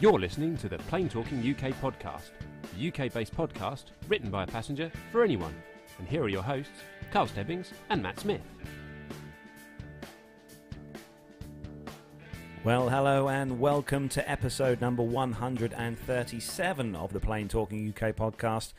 You're listening to the Plain Talking UK podcast, the UK based podcast written by a passenger for anyone. And here are your hosts, Carl Stebbings and Matt Smith. Well, hello and welcome to episode number 137 of the Plain Talking UK podcast.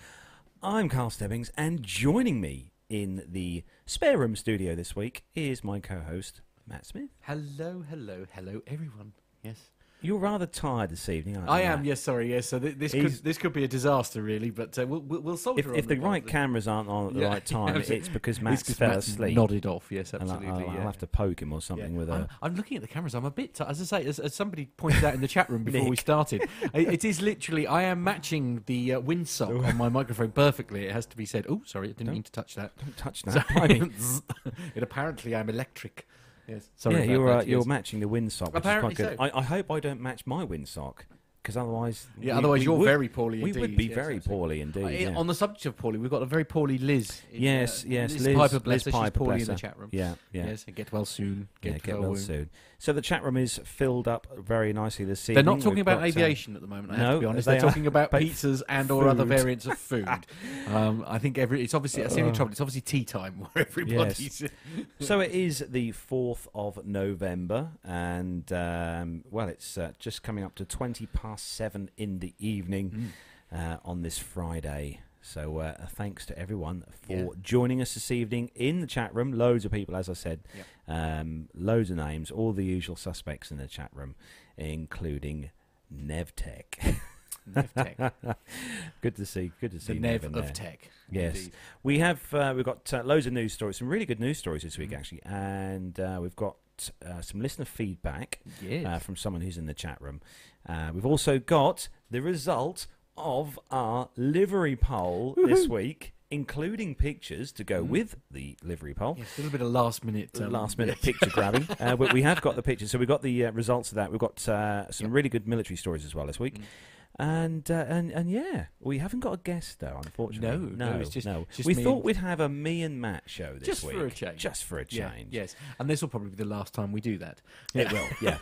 I'm Carl Stebbings, and joining me in the spare room studio this week is my co host, Matt Smith. Hello, hello, hello, everyone. Yes, You're rather tired this evening, aren't you? I am. Matt? Yes, sorry. Yes, so th- this could this could be a disaster, really. But uh, we'll, we'll we'll soldier If, on. if the right cameras aren't on at the Yeah, right time, absolutely. it's because It's Matt's 'cause fell asleep. nodded off. Yes, and I'll, absolutely. I'll, yeah. I'll have to poke him or something with a. I'm, I'm looking at the cameras. I'm a bit, t- as I say, as, as somebody pointed out in the chat room before we Nick. started, it, it is literally. I am matching the uh, windsock on my microphone perfectly. It has to be said. Oh, sorry, I didn't mean to touch that. Don't touch that. Blimey. it apparently I'm electric. Yes, sorry. yeah, you're, uh, you're matching the windsock, which Apparently is quite good. so. I, I hope I don't match my windsock, because otherwise. Yeah, we- otherwise we you're would- very poorly. We indeed. would be Yes, very absolutely. poorly indeed. Uh, yeah. On the subject of poorly, we've got a very poorly Liz. in, Yes, uh, yes, Liz, Liz- Piper Liz Bless her, She's Piper, poorly bless in the chat room. Yeah, yeah. Yes, and get well soon. Yeah, Get, get well, well soon. So the chat room is filled up very nicely this evening. They're not talking We've about got, uh, aviation at the moment. I have no, to be honest. they They're talking about pizzas and or other variants of food. um, I think every it's obviously that's the only Uh. trouble. It's obviously tea time where everybody's. so it is the fourth of November, and um, well, it's uh, just coming up to twenty past seven in the evening Mm. uh, on this Friday. So uh, thanks to everyone for Yeah. joining us this evening in the chat room. Loads of people, as I said, Yep. um, loads of names, all the usual suspects in the chat room, including Nevtech. Nevtech, good to see. Good to see the Nev Nev of there. tech. Yes. indeed. We have uh, we've got uh, loads of news stories, some really good news stories this week Mhm. actually, and uh, we've got uh, some listener feedback Yes. uh, from someone who's in the chat room. Uh, we've also got the result of our livery poll this week, including pictures to go Mhm. with the livery poll. Yes, a little bit of last minute. Um, Last minute picture grabbing, uh, but we have got the pictures. So we've got the uh, results of that. We've got uh, some really good military stories as well this week, Mm. And uh, and and yeah, we haven't got a guest though, unfortunately. No, no, it's just- no. just we thought we'd have a me and Matt show this week. Just week, for a change. just for a Yeah, change. yes, and this will probably be the last time we do that. it will. Yeah,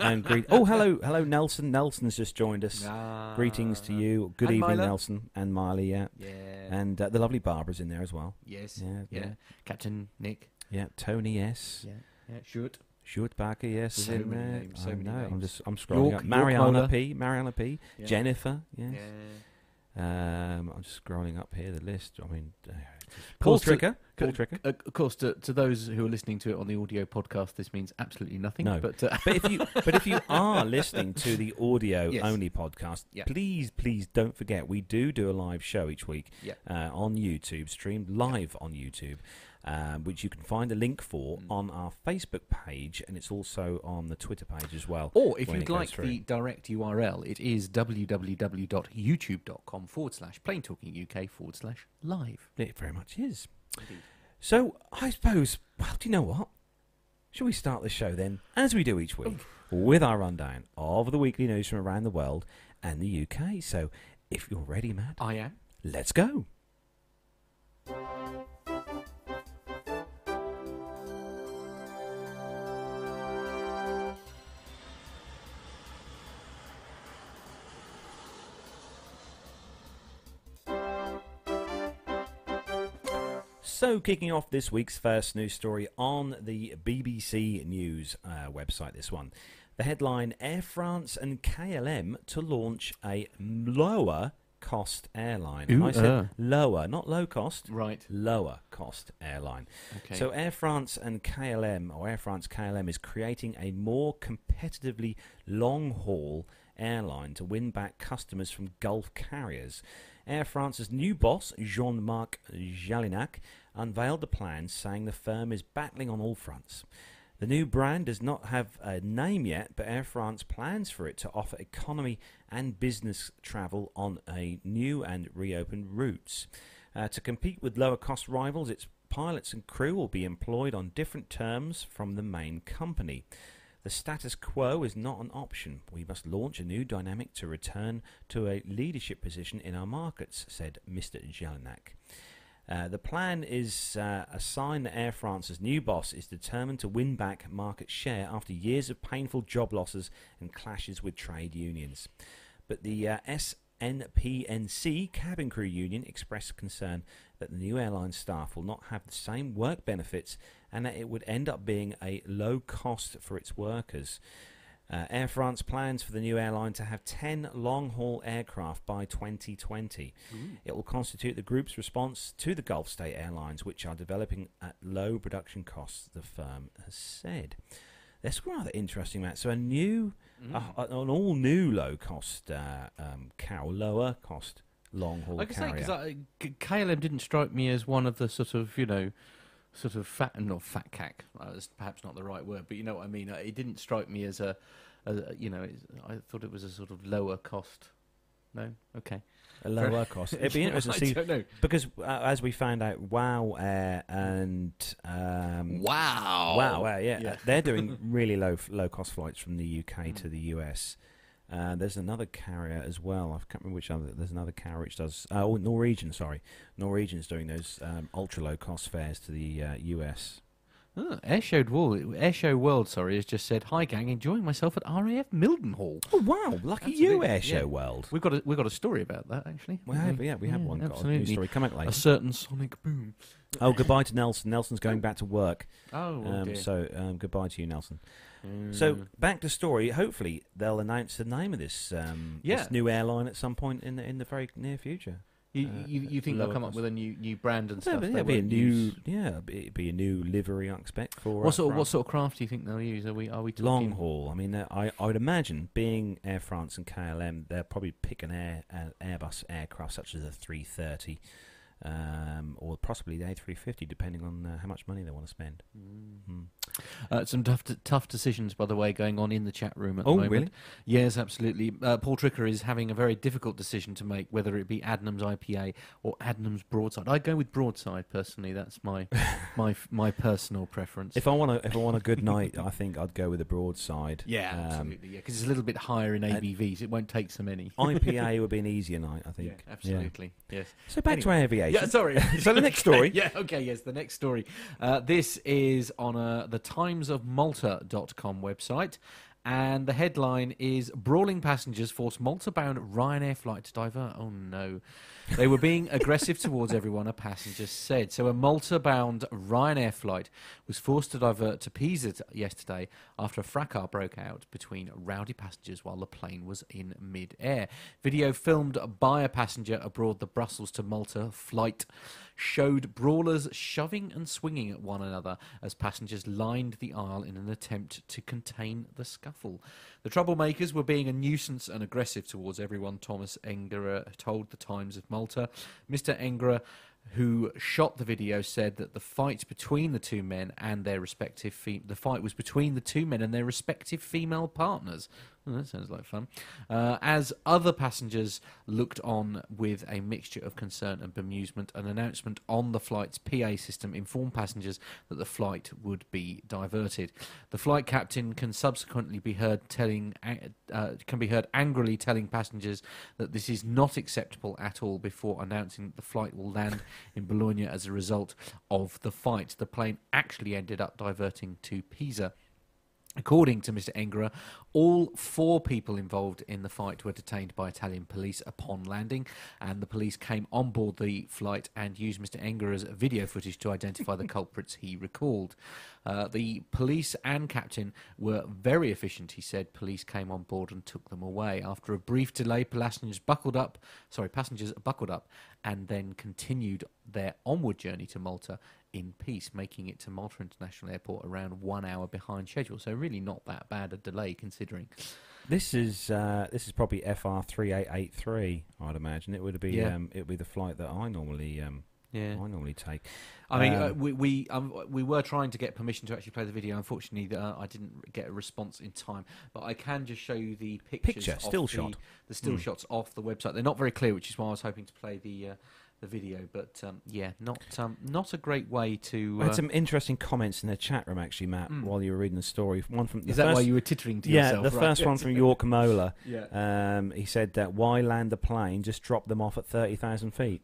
and greet. Oh, hello, hello, Nelson. Nelson's just joined us. Ah. Greetings to you. Good and evening. Nelson and Miley. Yeah, Yeah. and uh, the lovely Barbara's in there as well. yes. Yeah, Yeah. yeah, Captain Nick. yeah. Tony S. Yeah. Yeah. Shoot. Short Barker, yes, is So in many there. names, so I many know. I'm just I'm scrolling York- up. Mariana Mola. P. Mariana P. Yeah. Jennifer, yes. Yeah. Um, I'm just scrolling up here the list. I mean, uh, Paul Paul Tri- Tricker. Paul Tricker. Uh, of course, to, to those who are listening to it on the audio podcast, this means absolutely nothing. No. But uh, But if you but if you are listening to the audio Yes. only podcast, Yeah. please please don't forget we do do a live show each week Yeah. uh, on YouTube, streamed live on YouTube. Um, which you can find a link for Mm. on our Facebook page, and it's also on the Twitter page as well. or if you'd like through. the direct URL, it is www.youtube.com forward slash plain talking UK forward slash live. It very much is. So I suppose, well, do you know what? Shall we start the show then, as we do each week, with our rundown of the weekly news from around the world and the UK? So, if you're ready, Matt, I am. let's go. So, kicking off this week's first news story on the BBC News uh, website, this one. The headline Air France and KLM to launch a lower cost airline. And Ooh, I said uh. lower, not low cost, Right. lower cost airline. Okay. So Air France and KLM, or Air France KLM, is creating a more competitively long haul airline to win back customers from Gulf carriers. Air France's new boss, Jean Marc Janaillac, unveiled the plans, saying the firm is battling on all fronts. The new brand does not have a name yet, but Air France plans for it to offer economy and business travel on a new and reopened routes. Uh, to compete with lower cost rivals, its pilots and crew will be employed on different terms from the main company. The status quo is not an option. We must launch a new dynamic to return to a leadership position in our markets, said Mr. Janaillac. Uh, the plan is uh, a sign that Air France's new boss is determined to win back market share after years of painful job losses and clashes with trade unions. But the uh, SNPNC cabin crew union expressed concern that the new airline staff will not have the same work benefits and that it would end up being a low cost for its workers. Uh, Air France plans for the new airline to have 10 long haul aircraft by 2020. It will constitute the group's response to the Gulf State Airlines, which are developing at low production costs, the firm has said. That's rather interesting, Matt. So, a new, Mm. a- an all new low cost uh, um, carrier, lower cost long haul Like I say, carrier. because KLM didn't strike me as one of the sort of you know, sort of fat not fat cack. Uh, that's perhaps not the right word, but you know what I mean. Uh, It didn't strike me as a, a you know, it's- I thought it was a sort of lower cost. No, okay. a lower cost. It'd be interesting to see know. because, uh, as we found out, Wow Air and um, Wow. Wow, wow, yeah. Yeah. They're doing really low low cost flights from the UK Mm. to the US. Uh, there's another carrier as well. I can't remember which other. There's another carrier which does. Uh, oh, Norwegian. Sorry, Norwegian's doing those um, ultra low cost fares to the uh, US. Oh, Airshow World, Airshow World, sorry, has just said, "Hi gang, enjoying myself at RAF Mildenhall." Oh wow! Lucky you, Absolutely, Airshow yeah. World. We've got a, we've got a story about that actually. We have, yeah, we have Yeah, one. Got a absolutely. news story coming later. A certain sonic boom. Oh, goodbye to Nelson. Nelson's going back to work. Oh, Um, dear. so um, goodbye to you, Nelson. So Mm. back to story. Hopefully they'll announce the name of this um, Yeah. this new airline at some point in the in the very near future. you, uh, you, you think they'll come up with a new new brand and Yeah, stuff? They it'll be a new use- yeah, it'll be, a new livery. I expect for What sort of what sort of craft do you think they'll use? Are we are we talking long haul. I mean, I I would imagine being Air France and KLM, they'll probably pick an Air an Airbus aircraft such as a 330, um, or possibly the A350, depending on uh, how much money they want to spend. Hmm. Uh, some tough tough decisions, by the way, going on in the chat room at Oh, the moment. really? Yes, absolutely. Uh, Paul Tricker is having a very difficult decision to make, whether it be Adnams IPA or Adnams Broadside. I go with Broadside personally. That's my my my personal preference. If I want a if I want a good night, I think I'd go with a broadside. yeah, Um, absolutely. Yeah, because it's a little bit higher in ABVs. It won't take so many. IPA would be an easier night, I think. Yeah, absolutely. Yes. So back to Anyway. aviation. Yeah, sorry. So the next story. yeah, okay, yes, the next story. Uh, this is on uh, the timesofmalta.com website. And the headline is Brawling passengers force Malta bound Ryanair flight to divert. Oh no. They were being aggressive towards everyone, a passenger said. So, a Malta bound Ryanair flight was forced to divert to Pisa yesterday after a fracas broke out between rowdy passengers while the plane was in mid air. Video filmed by a passenger aboard the Brussels to Malta flight showed brawlers shoving and swinging at one another as passengers lined the aisle in an attempt to contain the scuffle. The troublemakers were being a nuisance and aggressive towards everyone, Thomas Engera told the Times of Malta. Mr. Engera who shot the video said that the fight between the two men and their respective fe- the fight was between the two men and their respective female partners. That sounds like fun. Uh, as other passengers looked on with a mixture of concern and bemusement, an announcement on the flight's PA system informed passengers that the flight would be diverted. The flight captain can subsequently be heard telling uh, can be heard angrily telling passengers that this is not acceptable at all before announcing that the flight will land in Bologna as a result of the fight. The plane actually ended up diverting to Pisa. According to Mr. Engera, all four people involved in the fight were detained by Italian police upon landing, and the police came on board the flight and used Mr. Engera's video footage to identify the culprits he recalled. Uh, the police and captain were very efficient, he said. Police came on board and took them away. After a brief delay, passengers buckled up, sorry, passengers buckled up and then continued their onward journey to Malta in peace, making it to Malta International Airport around one hour behind schedule. So really not that bad a delay considering. This is uh, this is probably FR three eight eight three. I'd imagine it would be Yeah. um, it would be the flight that I normally um, Yeah. I normally take. I mean, Um, uh, we we um, we were trying to get permission to actually play the video. Unfortunately, uh, I didn't get a response in time. But I can just show you the pictures, Picture, still the, shot. the still Mm. shots off the website. They're not very clear, which is why I was hoping to play the uh, the video. But um, yeah, not um, not a great way to. I Uh, had some interesting comments in the chat room actually, Matt, Mm. while you were reading the story. One from the is that first, why you were tittering to yeah, yourself? the right? first one from York Mola. yeah. Um, he said that why land the plane? Just drop them off at thirty thousand feet.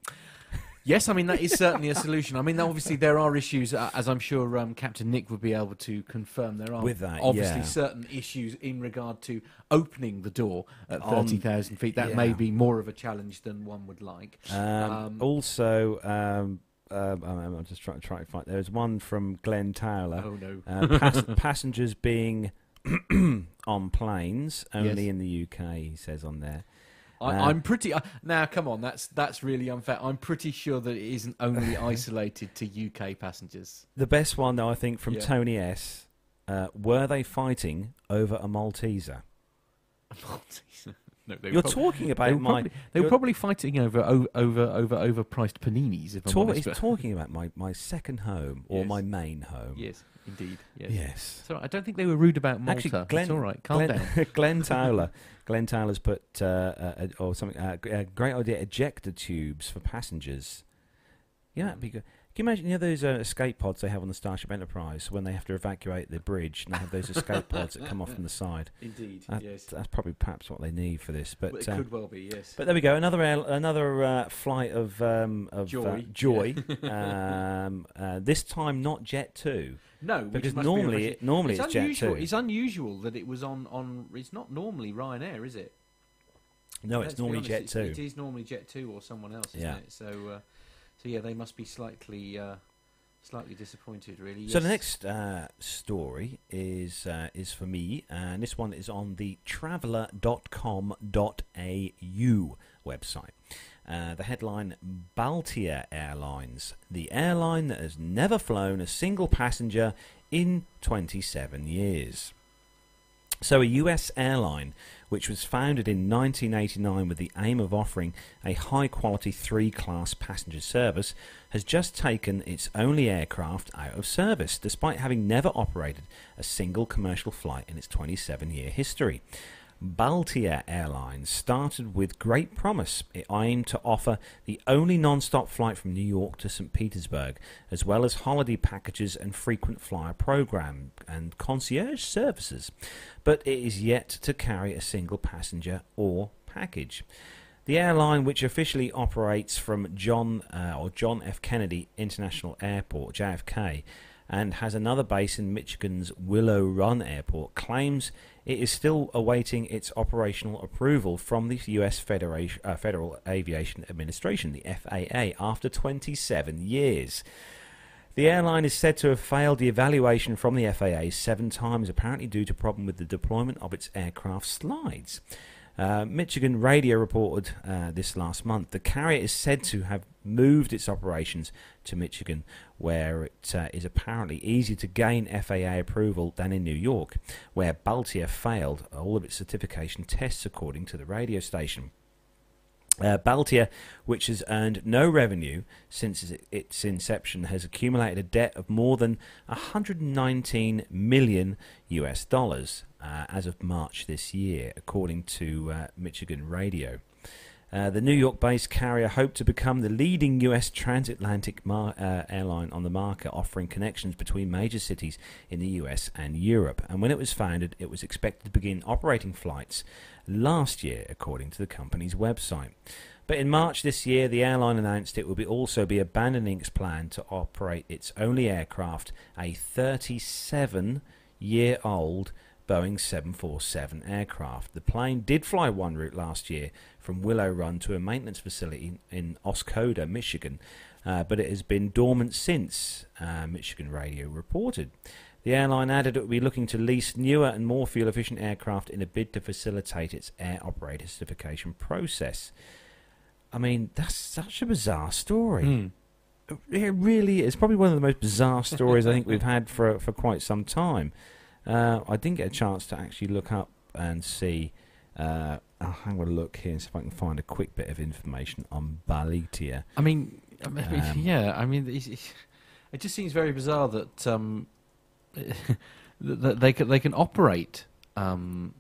Yes, I mean that is certainly a solution. I mean, obviously there are issues, uh, as I'm sure um, Captain Nick would be able to confirm. There are With that, obviously yeah. certain issues in regard to opening the door at On- thirty thousand feet. That may be more of a challenge than one would like. Um, Um, also, um, um, I'm I'm just trying, trying to find. There's one from Glenn Towler. oh no! Uh, pass- passengers being on planes only Yes. in the UK. He says on there. I, I'm pretty. Uh, now, come on, that's that's really unfair. I'm pretty sure that it isn't only isolated to UK passengers. The best one, though, I think, from Yeah. Tony S. Uh, were they fighting over a Malteser? no, they You're prob- talking They about were, my. probably, they were probably fighting over over over overpriced paninis. If I'm talk- honest, he's talking about my, my second home or Yes. my main home. yes, indeed. Yes. Yes. So I don't think they were rude about Malta. Actually, Glenn- it's all right. Calm Glenn, down. Glenn Towler. Glenn Towler's put uh, uh, or something. Uh, g- uh, great idea. Ejector tubes for passengers. Yeah, that'd be good. Can you imagine? You know those uh, escape pods they have on the Starship Enterprise when they have to evacuate the bridge, and they have those escape pods that come off from the side. Indeed. That- yes. That's probably perhaps what they need for this. But Well, it um, could well be. Yes. But there we go. Another another uh, flight of um, of Joy. Uh, joy. um, uh, this time not Jet Two no, because must be normally normally it's it's, Jet unusual. It's unusual that it was on on. It's not normally Ryanair, is it? no, Let's it's normally honest, Jet it's- Two. It is normally Jet Two or someone else, isn't Yeah. it? So, uh, so yeah, they must be slightly, uh, slightly disappointed, really. So the next uh, story is uh, is for me, and this one is on the traveller.com.au website. Uh, the headline Baltia Airlines, the airline that has never flown a single passenger in 27 years. So, a US airline which was founded in 1989 with the aim of offering a high quality three class passenger service, has just taken its only aircraft out of service, despite having never operated a single commercial flight in its 27 year history. Baltia Airlines started with great promise. It aimed to offer the only non stop flight from New York to St. Petersburg, as well as holiday packages and frequent flyer program and concierge services. But it is yet to carry a single passenger or package. The airline, which officially operates from John uh, or John F. Kennedy International Airport (JFK), and has another base in Michigan's Willow Run Airport, claims it is still awaiting its operational approval from the U.S. Uh, Federal Aviation Administration, the FAA, after 27 years. The airline is said to have failed the evaluation from the FAA seven times, apparently due to problem with the deployment of its aircraft slides. Uh, Michigan Radio reported uh, this last month. The carrier is said to have moved its operations to Michigan, where it uh, is apparently easier to gain FAA approval than in New York, where Baltia failed all of its certification tests, according to the radio station. Uh, Baltia, which has earned no revenue since its inception, has accumulated a debt of more than 119 million US dollars uh, as of March this year, according to uh, Michigan Radio. Uh, the New York based carrier hoped to become the leading US transatlantic mar- uh, airline on the market, offering connections between major cities in the US and Europe. And when it was founded, it was expected to begin operating flights last year, according to the company's website. But in March this year, the airline announced it would also be abandoning its plan to operate its only aircraft, a 37 year old Boeing 747 aircraft. The plane did fly one route last year from Willow Run to a maintenance facility in Oscoda, Michigan, uh, but it has been dormant since, uh, Michigan Radio reported. The airline added it would be looking to lease newer and more fuel efficient aircraft in a bid to facilitate its air operator certification process. I mean, that's such a bizarre story. Hmm. It really is. Probably one of the most bizarre stories I think we've had for for quite some time. Uh, I didn't get a chance to actually look up and see. Uh, I'll have a look here and see if I can find a quick bit of information on Balitia. I mean, I mean, Um, yeah. I mean, it's- it just seems very bizarre that um, that they can they can operate. Um,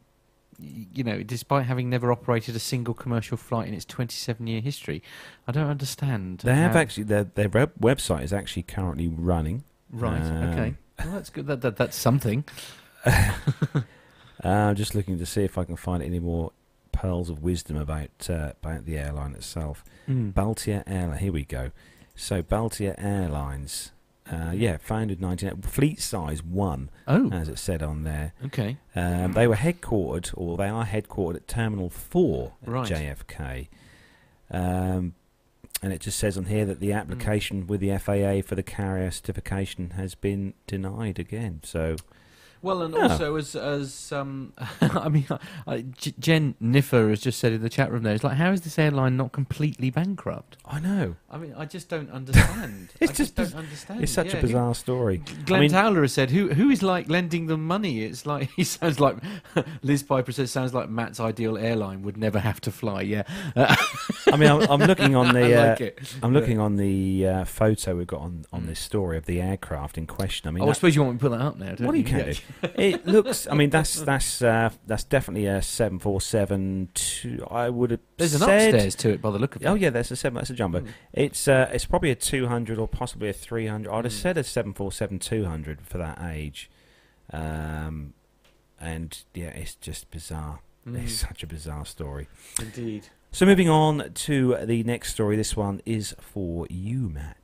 you know, despite having never operated a single commercial flight in its 27-year history, I don't understand. They have actually their their web- website is actually currently running. right. um, okay, well, that's good. That, that that's something. Uh, I'm just looking to see if I can find any more pearls of wisdom about uh, about the airline itself. Mm. Baltia Airline. Here we go. So Baltia Airlines, uh, yeah, founded 19. Fleet size one, Oh, as it said on there. okay. Um, they were headquartered, or they are headquartered at Terminal Four at Right. JFK. Um, and it just says on here that the hmm. application with the FAA for the carrier certification has been denied again. So Well, and Yeah. also as as um, I mean, I, Jen Niffer has just said in the chat room there, it's like, how is this airline not completely bankrupt? I know I mean, I just don't understand. It's I just don't understand. it's such Yeah, a bizarre story. Glenn I mean- Towler has said, "Who who is like lending them money?" It's like he sounds like Liz Piper says, "Sounds like Matt's ideal airline would never have to fly." Yeah, I mean, I'm, I'm looking on the. I uh, like it. I'm looking on the uh, photo we've got on, on Mm. this story of the aircraft in question. I mean, Oh, I suppose you want me to put that up now. Don't what do you can Yeah. do? It looks. I mean, that's that's uh, that's definitely a seven four seven two. I would have. There's an said, upstairs to it by the look of it. Oh yeah, there's a seven. That's a jumbo. Mm. It's uh, it's probably a two hundred or possibly a three hundred. I'd have Mm. said a seven four seven two hundred for that age. Um, and yeah, it's just bizarre. Mm, It's such a bizarre story. indeed. So moving on to the next story. This one is for you, Matt.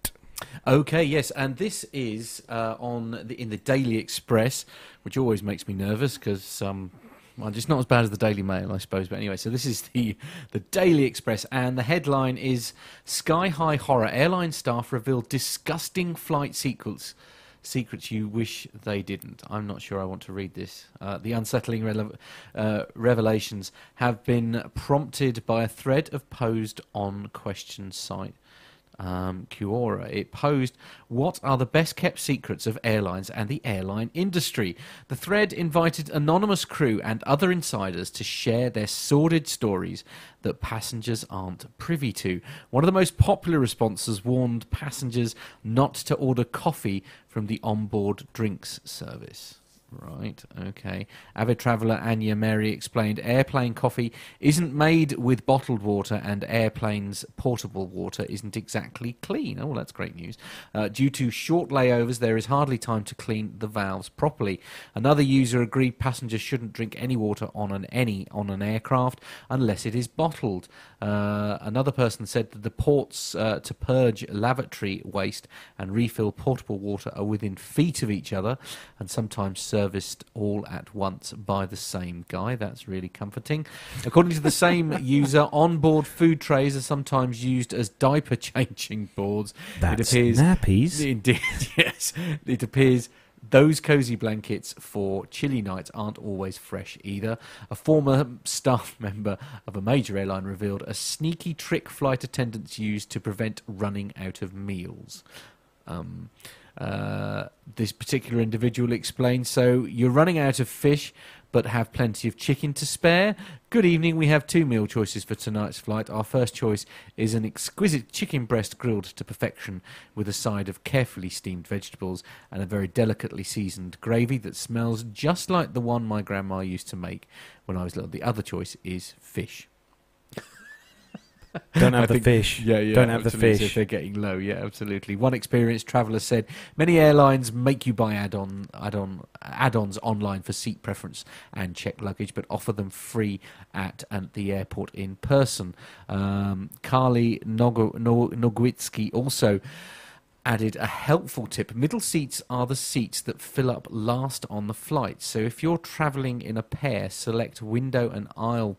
Okay, yes, and this is uh, on the, in the Daily Express, which always makes me nervous because um, well, it's not as bad as the Daily Mail, I suppose. But anyway, so this is the the Daily Express, and the headline is "Sky High Horror: Airline Staff Reveal Disgusting Flight Secrets." Secrets you wish they didn't. I'm not sure I want to read this. Uh, the unsettling rele- uh, revelations have been prompted by a thread of posed on question site um. It posed, What are the best kept secrets of airlines and the airline industry? The thread invited anonymous crew and other insiders to share their sordid stories that passengers aren't privy to. One of the most popular responses warned passengers not to order coffee from the onboard drinks service. Right, okay. Avid traveller Anya Mary explained airplane coffee isn't made with bottled water and airplanes' portable water isn't exactly clean. Oh, that's great news. Uh, due to short layovers, there is hardly time to clean the valves properly. Another user agreed passengers shouldn't drink any water on an any on an aircraft unless it is bottled. Uh, another person said that the ports uh, to purge lavatory waste and refill portable water are within feet of each other and sometimes serviced all at once by the same guy. That's really comforting. According to the same user, onboard food trays are sometimes used as diaper changing boards. That's it appears nappies. Indeed, yes. It appears those cozy blankets for chilly nights aren't always fresh either. A former staff member of a major airline revealed a sneaky trick flight attendants used to prevent running out of meals. Um, uh, this particular individual explained so you're running out of fish but have plenty of chicken to spare. Good evening. We have two meal choices for tonight's flight. Our first choice is an exquisite chicken breast grilled to perfection with a side of carefully steamed vegetables and a very delicately seasoned gravy that smells just like the one my grandma used to make when I was little. The other choice is fish. Don't I have the think- fish. Yeah, yeah. Don't have the fish. if they're getting low, yeah, absolutely. One experienced traveller said many airlines make you buy add-on, add-on, add-ons online for seat preference and check luggage, but offer them free at, at the airport in person. Um, Carly Nogo, no, Nogwitsky also added a helpful tip. Middle seats are the seats that fill up last on the flight. So if you're travelling in a pair, select window and aisle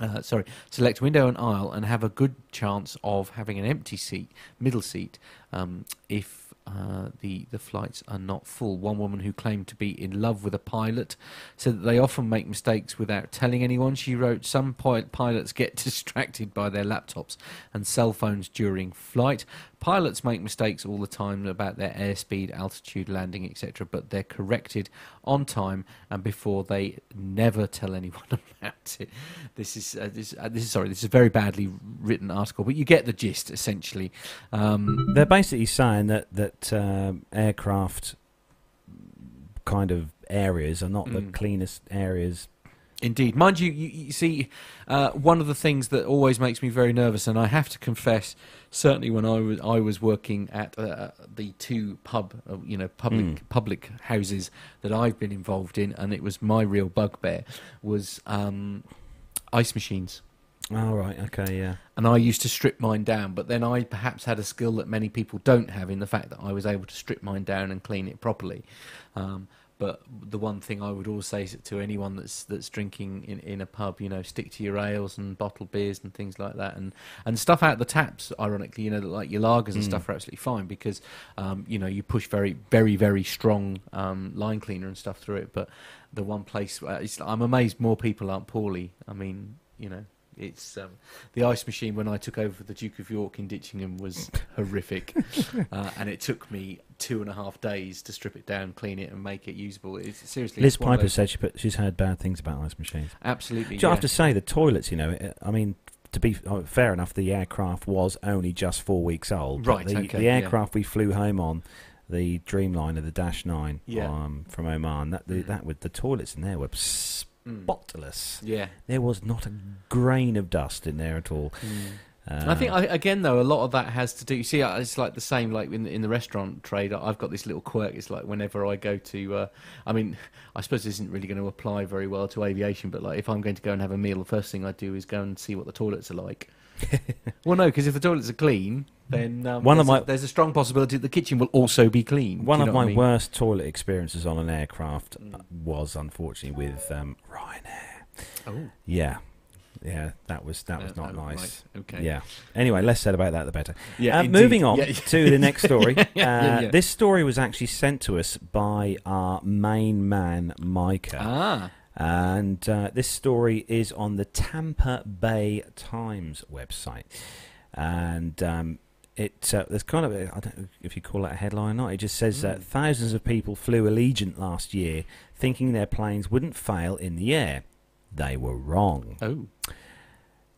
uh, sorry, select window and aisle and have a good chance of having an empty seat, middle seat, um, if uh, the the flights are not full. One woman who claimed to be in love with a pilot said that they often make mistakes without telling anyone. She wrote, "Some pilots get distracted by their laptops and cell phones during flight. Pilots make mistakes all the time about their airspeed, altitude, landing, etc., but they're corrected on time and before they never tell anyone about it." This is uh, this, uh, this is sorry. This is a very badly written article, but you get the gist essentially. Um, They're basically saying that that um, aircraft kind of areas are not the Mm. cleanest areas. Indeed, mind you, you, you see, uh, one of the things that always makes me very nervous, and I have to confess, certainly when I was I was working at uh, the two pub, uh, you know, public Mm. public houses that I've been involved in, and it was my real bugbear was. Um, ice machines. Oh right, okay, yeah. and I used to strip mine down. But then I perhaps had a skill that many people don't have in the fact that I was able to strip mine down and clean it properly. Um, but the one thing I would always say to anyone that's that's drinking in, in a pub, you know, stick to your ales and bottled beers and things like that, and and stuff out the taps. Ironically, you know, like your lagers and Mm. stuff are absolutely fine because, um, you know, you push very very very strong um, line cleaner and stuff through it. But the one place it's, I'm amazed more people aren't poorly. I mean, you know, it's um, the ice machine when I took over for the Duke of York in Ditchingham was horrific, uh, and it took me two and a half days to strip it down, clean it, and make it usable. It's seriously. Liz it's one of Piper said she put, she's heard bad things about ice machines. absolutely. Do you yeah. have to say the toilets? You know, it- I mean, to be uh, fair enough, the aircraft was only just four weeks old. Right, The, okay, the yeah. aircraft we flew home on, the Dreamliner, the Dash Nine, Yeah. um, from Oman. That the, Mm. that with the toilets in there were Mm. spotless. Yeah. There was not a grain of dust in there at all. And I think Uh, I, again though a lot of that has to do. You see, uh, it's like the same like in in the restaurant trade. I've got this little quirk. It's like whenever I go to, uh, I mean, I suppose this isn't really going to apply very well to aviation. But like if I'm going to go and have a meal, the first thing I do is go and see what the toilets are like. well, no, because if the toilets are clean, then um, One of there's, a, there's a strong possibility that the kitchen will also be clean. One of my I mean? worst toilet experiences on an aircraft Mm. uh, was unfortunately with um, Ryanair. Oh, Yeah, yeah, that was that was not nice. right, Okay. Yeah. Anyway, less said about that, the better. Yeah. Uh, moving on Yeah, to the next story. Yeah, yeah, uh. This story was actually sent to us by our main man, Micah. Ah. And uh, this story is on the Tampa Bay Times website. And um, it uh, there's kind of a, I don't know if you call it a headline or not. It just says that Mm. thousands of people flew Allegiant last year, thinking their planes wouldn't fail in the air. They were wrong. Oh.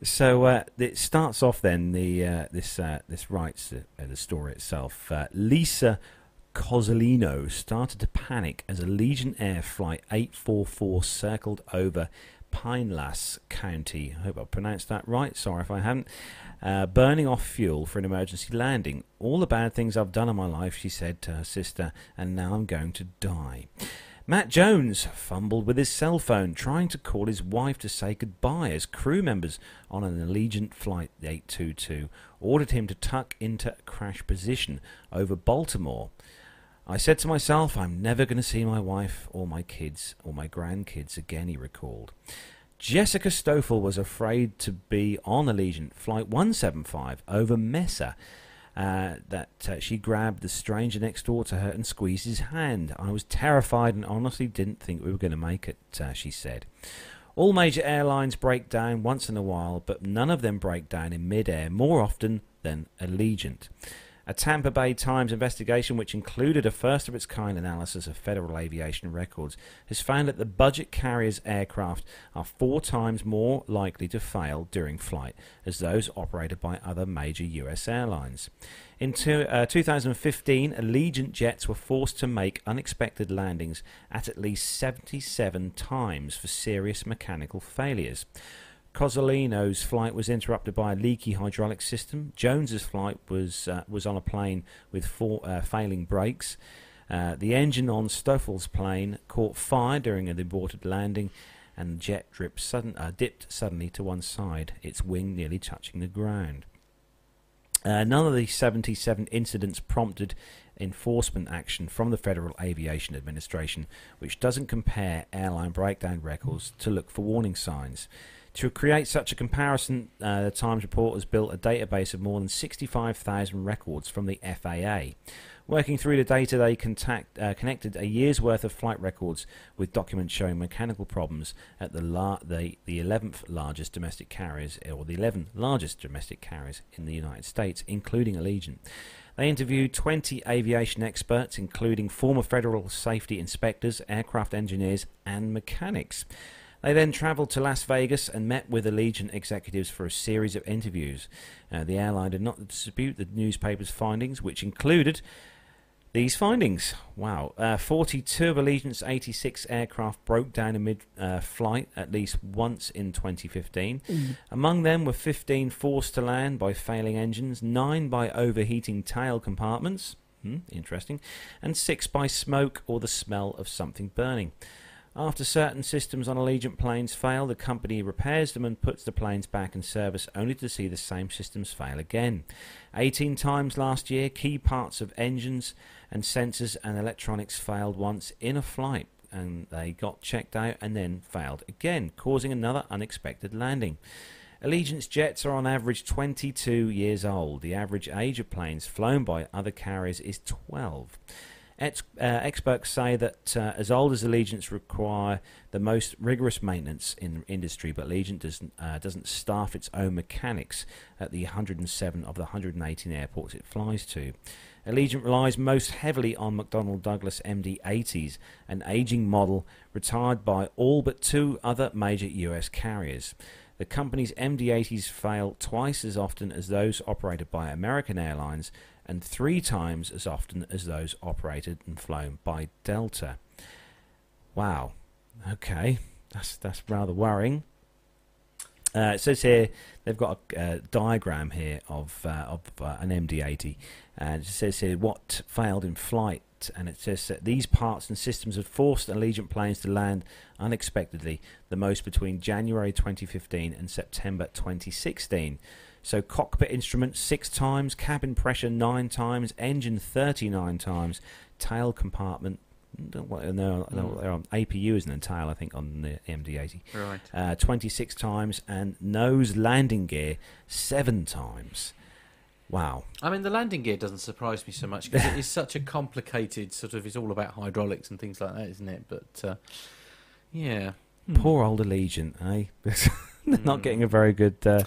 So uh, it starts off then. The uh, this uh, this writes the, uh, the story itself. Uh, Lisa Cozzolino started to panic as Allegiant Air Flight 844 circled over Pinellas County. I hope I pronounced that right. Sorry if I haven't. Uh, burning off fuel for an emergency landing. All the bad things I've done in my life, she said to her sister, and now I'm going to die. Matt Jones fumbled with his cell phone trying to call his wife to say goodbye as crew members on an Allegiant Flight 822 ordered him to tuck into crash position over Baltimore. I said to myself, I'm never going to see my wife or my kids or my grandkids again, he recalled. Jessica Stoffel was afraid to be on Allegiant Flight 175 over Mesa. Uh, that uh, she grabbed the stranger next door to her and squeezed his hand. I was terrified and honestly didn't think we were going to make it, uh, she said. All major airlines break down once in a while, but none of them break down in midair more often than Allegiant. A Tampa Bay Times investigation, which included a first of its kind analysis of federal aviation records, has found that the budget carrier's aircraft are four times more likely to fail during flight as those operated by other major US airlines. In two, uh, 2015, Allegiant jets were forced to make unexpected landings at at least 77 times for serious mechanical failures. Cozzolino's flight was interrupted by a leaky hydraulic system. Jones's flight was uh, was on a plane with four uh, failing brakes. Uh, the engine on Stoffel's plane caught fire during an aborted landing, and the jet sudden, uh, dipped suddenly to one side, its wing nearly touching the ground. Uh, none of the 77 incidents prompted enforcement action from the Federal Aviation Administration, which doesn't compare airline breakdown records to look for warning signs. To create such a comparison, uh, the Times report has built a database of more than 65,000 records from the FAA. Working through the data, they contact, uh, connected a year's worth of flight records with documents showing mechanical problems at the, la- the the 11th largest domestic carriers, or the 11 largest domestic carriers in the United States, including Allegiant. They interviewed 20 aviation experts, including former federal safety inspectors, aircraft engineers, and mechanics. They then travelled to Las Vegas and met with Allegiant executives for a series of interviews. Uh, the airline did not dispute the newspaper's findings, which included these findings. Wow. Uh, 42 of Allegiant's 86 aircraft broke down in mid uh, flight at least once in 2015. Among them were 15 forced to land by failing engines, 9 by overheating tail compartments. Hmm, interesting. And 6 by smoke or the smell of something burning. After certain systems on Allegiant planes fail, the company repairs them and puts the planes back in service, only to see the same systems fail again. 18 times last year, key parts of engines and sensors and electronics failed once in a flight, and they got checked out and then failed again, causing another unexpected landing. Allegiant's jets are on average 22 years old. The average age of planes flown by other carriers is 12. Ex- uh, experts say that uh, as old as Allegiant's require the most rigorous maintenance in industry, but Allegiant doesn't, uh, doesn't staff its own mechanics at the 107 of the 118 airports it flies to. Allegiant relies most heavily on McDonnell Douglas MD-80s, an aging model retired by all but two other major US carriers. The company's MD-80s fail twice as often as those operated by American Airlines and three times as often as those operated and flown by Delta. Wow. Okay, that's that's rather worrying. Uh, it says here they've got a diagram here of uh, of uh, an MD-80, and it says here what failed in flight, and it says that these parts and systems had forced Allegiant planes to land unexpectedly, the most between January 2015 and September 2016. So cockpit instruments six times, cabin pressure nine times, engine 39 times, tail compartment. Don't know, no, on APU isn't a tail, I think, on the MD-80. Right. Uh, 26 times, and nose landing gear seven times. Wow. I mean, the landing gear doesn't surprise me so much because it is such a complicated sort of. It's all about hydraulics and things like that, isn't it? But uh, yeah, Hmm. Poor old Allegiant, eh? They're not getting a very good, uh,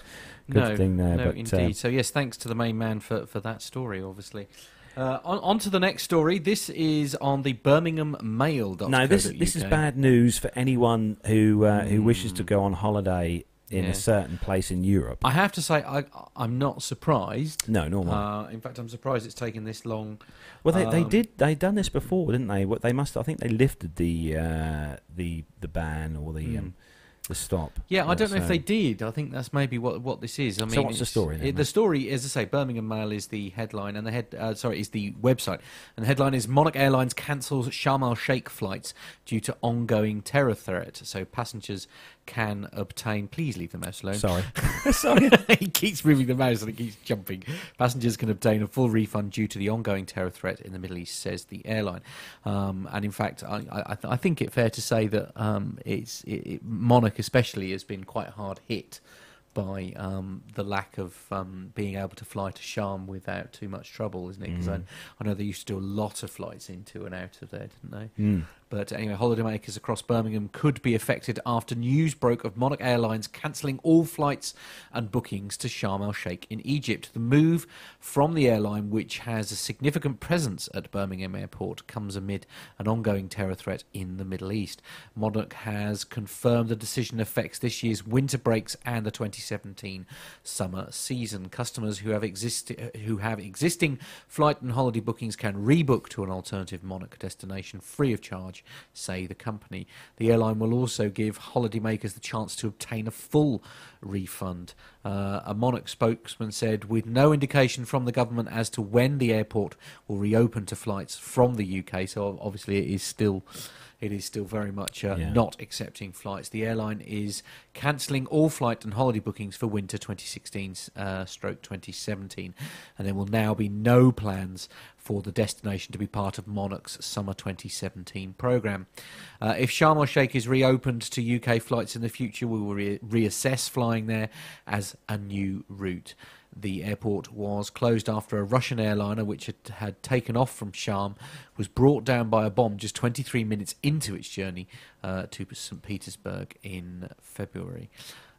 good no, thing there. no, but, indeed. Uh, so yes, thanks to the main man for for that story, obviously. Uh, on, on to the next story. This is on the Birmingham Mail. no, this this is bad news for anyone who uh, who wishes to Mm. go on holiday in Yeah. a certain place in Europe. I have to say, I, I'm not surprised. no, normal. Uh, in fact, I'm surprised it's taken this long. well, they, they um, did they done this before, didn't they? What they must. I think they lifted the uh, the the ban or the Hmm. um, the stop. Yeah, I don't know if they did. I think that's maybe what what this is. I mean, So what's the story then, it- the story, as I say, Birmingham Mail is the headline, and the head uh, sorry is the website, and the headline is Monarch Airlines cancels Sharm el Sheikh flights due to ongoing terror threat. So passengers can obtain. Please leave the mouse alone. Sorry. Sorry. he keeps moving the mouse and it keeps jumping. Passengers can obtain a full refund due to the ongoing terror threat in the Middle East, says the airline. Um, and in fact, I, I, I think it fair to say that um, it's it, it, Monarch especially has been quite hard hit by um, the lack of um, being able to fly to Sharm without too much trouble, isn't it? Because Mm. I, I know they used to do a lot of flights into and out of there, didn't they? Mm. But anyway, holidaymakers across Birmingham could be affected after news broke of Monarch Airlines cancelling all flights and bookings to Sharm el Sheikh in Egypt. The move from the airline, which has a significant presence at Birmingham Airport, comes amid an ongoing terror threat in the Middle East. Monarch has confirmed the decision affects this year's winter breaks and the 2017 summer season. Customers who have who have existing flight and holiday bookings can rebook to an alternative Monarch destination free of charge, say the company. The airline will also give holidaymakers the chance to obtain a full refund. Uh, a Monarch spokesman said, with no indication from the government as to when the airport will reopen to flights from the UK. So obviously, it is still. It is still very much uh, Yeah. not accepting flights. The airline is cancelling all flight and holiday bookings for winter 2016 uh, stroke 2017, and there will now be no plans for the destination to be part of Monarch's summer 2017 program. Uh, if Sharm el Sheikh is reopened to UK flights in the future, we will re- reassess flying there as a new route. The airport was closed after a Russian airliner, which had, had taken off from Sharm, was brought down by a bomb just 23 minutes into its journey uh, to St. Petersburg in February.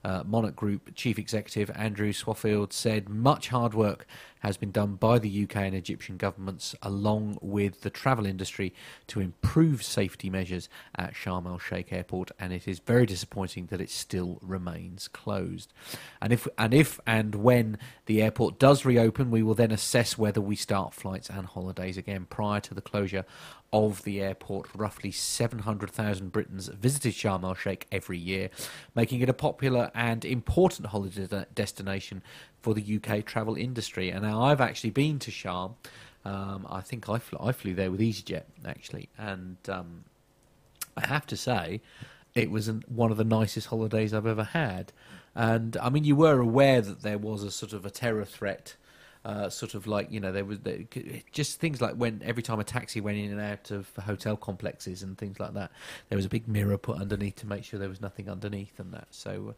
Uh, Monarch Group chief executive Andrew Swaffield said much hard work has been done by the UK and Egyptian governments, along with the travel industry, to improve safety measures at Sharm el Sheikh Airport, and it is very disappointing that it still remains closed. And if and if and when the airport does reopen, we will then assess whether we start flights and holidays again. Prior to the closure of the airport, roughly 700,000 Britons visited Sharm el Sheikh every year, making it a popular and important holiday de- destination for the UK travel industry. And now I've actually been to Sharm. Um, I think I flew, I flew there with EasyJet actually, and um, I have to say, it was an, one of the nicest holidays I've ever had. And I mean, you were aware that there was a sort of a terror threat, uh, sort of like you know there was there, just things like when every time a taxi went in and out of hotel complexes and things like that, there was a big mirror put underneath to make sure there was nothing underneath and that. So. Uh,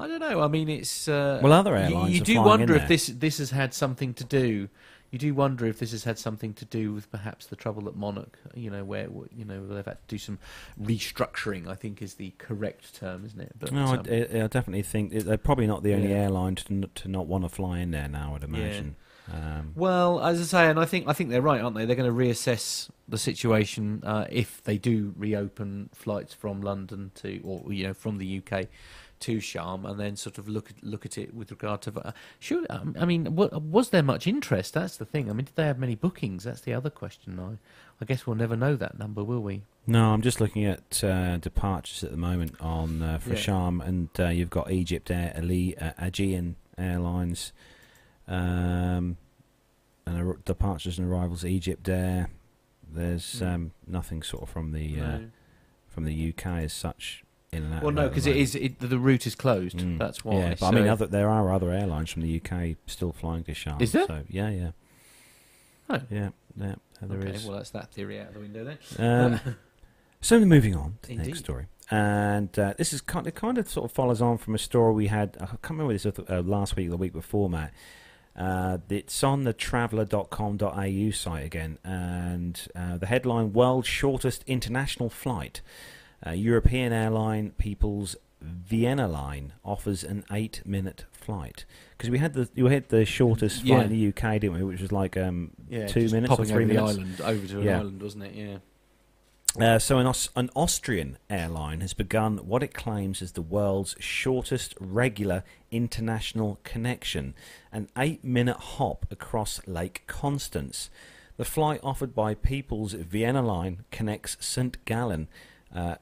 I don't know. I mean, it's uh, Well, other you- airlines You, are do wonder if there. this this has had something to do. You do wonder if this has had something to do with perhaps the trouble at Monarch. You know, where you know they've had to do some restructuring. I think is the correct term, isn't it? But No, I, um, I, I definitely think they're probably not the only Yeah. airline to, n- to not want to fly in there now. I'd imagine. Um, Well, as I say, and I think I think they're right, aren't they? They're going to reassess the situation uh, if they do reopen flights from London to, or you know, from the UK to Sharm, and then sort of look at look at it with regard to. Uh, sure, um, I mean, wa- was there much interest? That's the thing. I mean, did they have many bookings? That's the other question. I, I guess we'll never know that number, will we? no, I'm just looking at uh, departures at the moment on uh, for Yeah. Sharm, and uh, you've got Egypt Air, Ali, uh, Aegean Airlines, um, and ar- departures and arrivals Egypt Air. There's Mm. um, nothing sort of from the uh, No. from the UK as such in and out. Well, no, the because it is it, the route is closed. Mm. That's why. Yeah, but I mean, So- other, there are other airlines from the UK still flying to Sharm. Is there? So, yeah, yeah. Oh. Yeah, yeah, there okay, is. well, that's that theory out of the window then. Um, so moving on to the Indeed. next story, and uh, this is kind of kind of sort of follows on from a story we had. I can't remember this uh, last week or the week before, Matt. Uh, it's on the traveller.com.au site again, and uh, the headline: "World's shortest international flight." Uh, European airline People's Viennaline offers an eight-minute flight because we had the you had the shortest flight Yeah. in the UK, didn't we? Which was like um, Yeah, two minutes or three over minutes. the island over to an Yeah. island, wasn't it? Yeah. Uh, so, an, Aus- an Austrian airline has begun what it claims is the world's shortest regular international connection, an eight minute hop across Lake Constance. The flight offered by People's Viennaline connects St. Gallen, uh,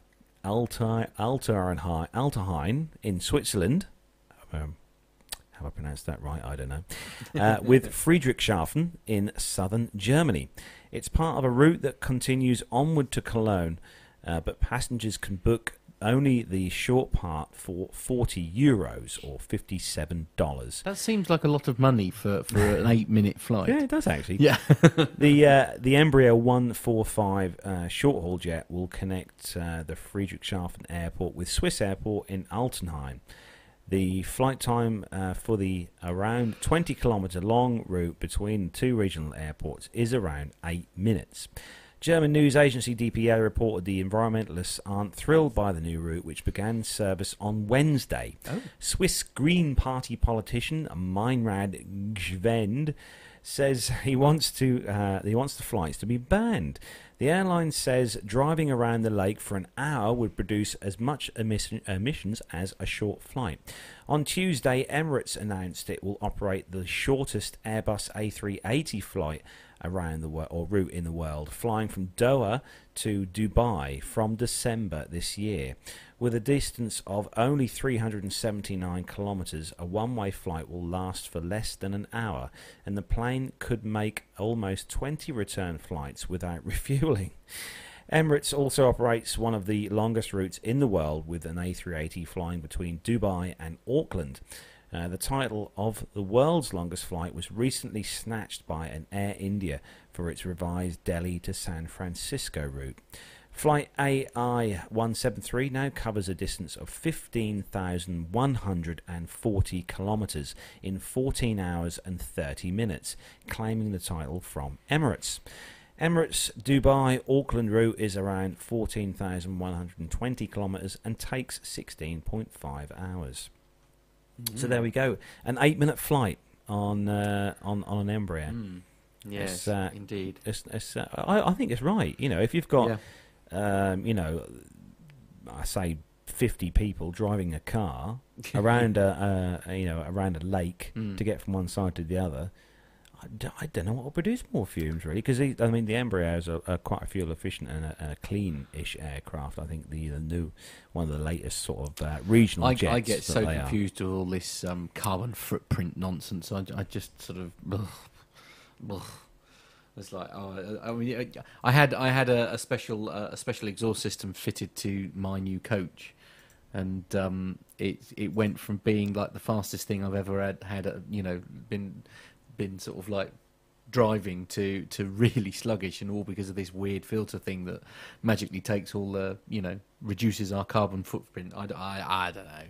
Alta, Alterheim, Alterheim in Switzerland. Um, have I pronounced that right? I don't know. Uh, with Friedrichshafen in southern Germany. It's part of a route that continues onward to Cologne, uh, but passengers can book only the short part for 40 euros or $57. That seems like a lot of money for, for an eight minute flight. Yeah, it does actually. Yeah. the uh, the Embraer 145 uh, short haul jet will connect uh, the Friedrichshafen airport with Swiss airport in Altenheim. The flight time uh, for the around 20 kilometre long route between two regional airports is around 8 minutes. German news agency DPA reported the environmentalists aren't thrilled by the new route, which began service on Wednesday. Oh. Swiss Green Party politician Meinrad Gvend says he wants to uh, he wants the flights to be banned. The airline says driving around the lake for an hour would produce as much emission, emissions as a short flight. On Tuesday, Emirates announced it will operate the shortest Airbus A380 flight around the world or route in the world, flying from Doha to Dubai from December this year. With a distance of only 379 kilometres, a one way flight will last for less than an hour, and the plane could make almost 20 return flights without refueling. Emirates also operates one of the longest routes in the world with an A380 flying between Dubai and Auckland. Uh, the title of the world's longest flight was recently snatched by an Air India for its revised Delhi to San Francisco route. Flight AI 173 now covers a distance of 15,140 kilometres in 14 hours and 30 minutes, claiming the title from Emirates. Emirates Dubai Auckland route is around 14,120 kilometres and takes 16.5 hours. So there we go, an eight-minute flight on uh, on on an Embraer. Mm. Yes, uh, indeed. It's, it's, uh, I, I think it's right. You know, if you've got, Yeah. um, you know, I say fifty people driving a car around a, a you know around a lake Mm. to get from one side to the other. I, d- I don't know what will produce more fumes really because I mean the Embraers are, are quite a fuel efficient and a, a clean-ish aircraft. I think the, the new one of the latest sort of uh, regional I, jets. I get so are. confused with all this um, carbon footprint nonsense. I, I just sort of. Ugh, ugh. It's like, oh, I mean, I had I had a, a special uh, a special exhaust system fitted to my new coach, and um, it it went from being like the fastest thing I've ever had had uh, you know been been sort of like driving to to really sluggish and all because of this weird filter thing that magically takes all the you know reduces our carbon footprint. I, I, I don't know.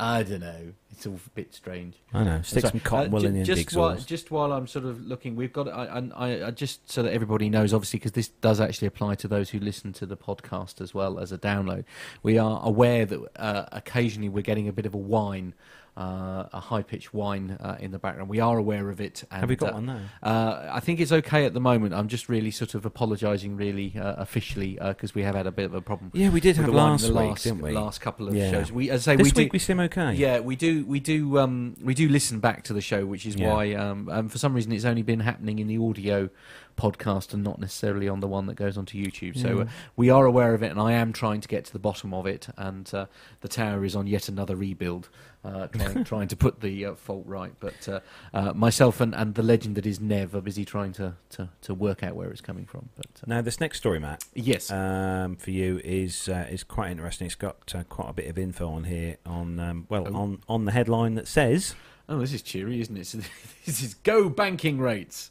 I don't know. It's all a bit strange. I know. Stick some cotton wool ju- in the just while, just while I'm sort of looking, we've got. I, I, I just so that everybody knows, obviously, because this does actually apply to those who listen to the podcast as well as a download. We are aware that uh, occasionally we're getting a bit of a whine, uh, a high pitched whine uh, in the background. We are aware of it. And, Have we got uh, one now? uh, I think it's okay at the moment. I'm just really sort of apologising, really uh, officially, because we have had a bit of a problem. Yeah, we did have last week, last, didn't we? Last couple of Yeah. shows. We, as I say, this we do, week we seem okay. yeah, we do. We do. Um, we do listen back to the show, which is Yeah. why, um, um, for some reason, it's only been happening in the audio podcast and not necessarily on the one that goes onto YouTube. So uh, we are aware of it, and I am trying to get to the bottom of it. And uh, the tower is on yet another rebuild, uh, trying, trying to put the uh, fault right. But uh, uh, myself and, and the legend that is Nev are busy trying to, to, to work out where it's coming from. But uh, Now this next story, Matt, yes, um, for you is uh, is quite interesting. It's got uh, quite a bit of info on here on um, well Oh. on on the headline that says Oh, this is cheery, isn't it? So this is go banking rates.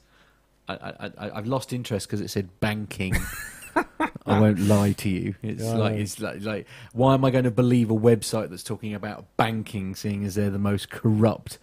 I, I, I, I've lost interest because it said banking. I won't lie to you. It's Yeah, like it's like, like why am I going to believe a website that's talking about banking, seeing as they're the most corrupt?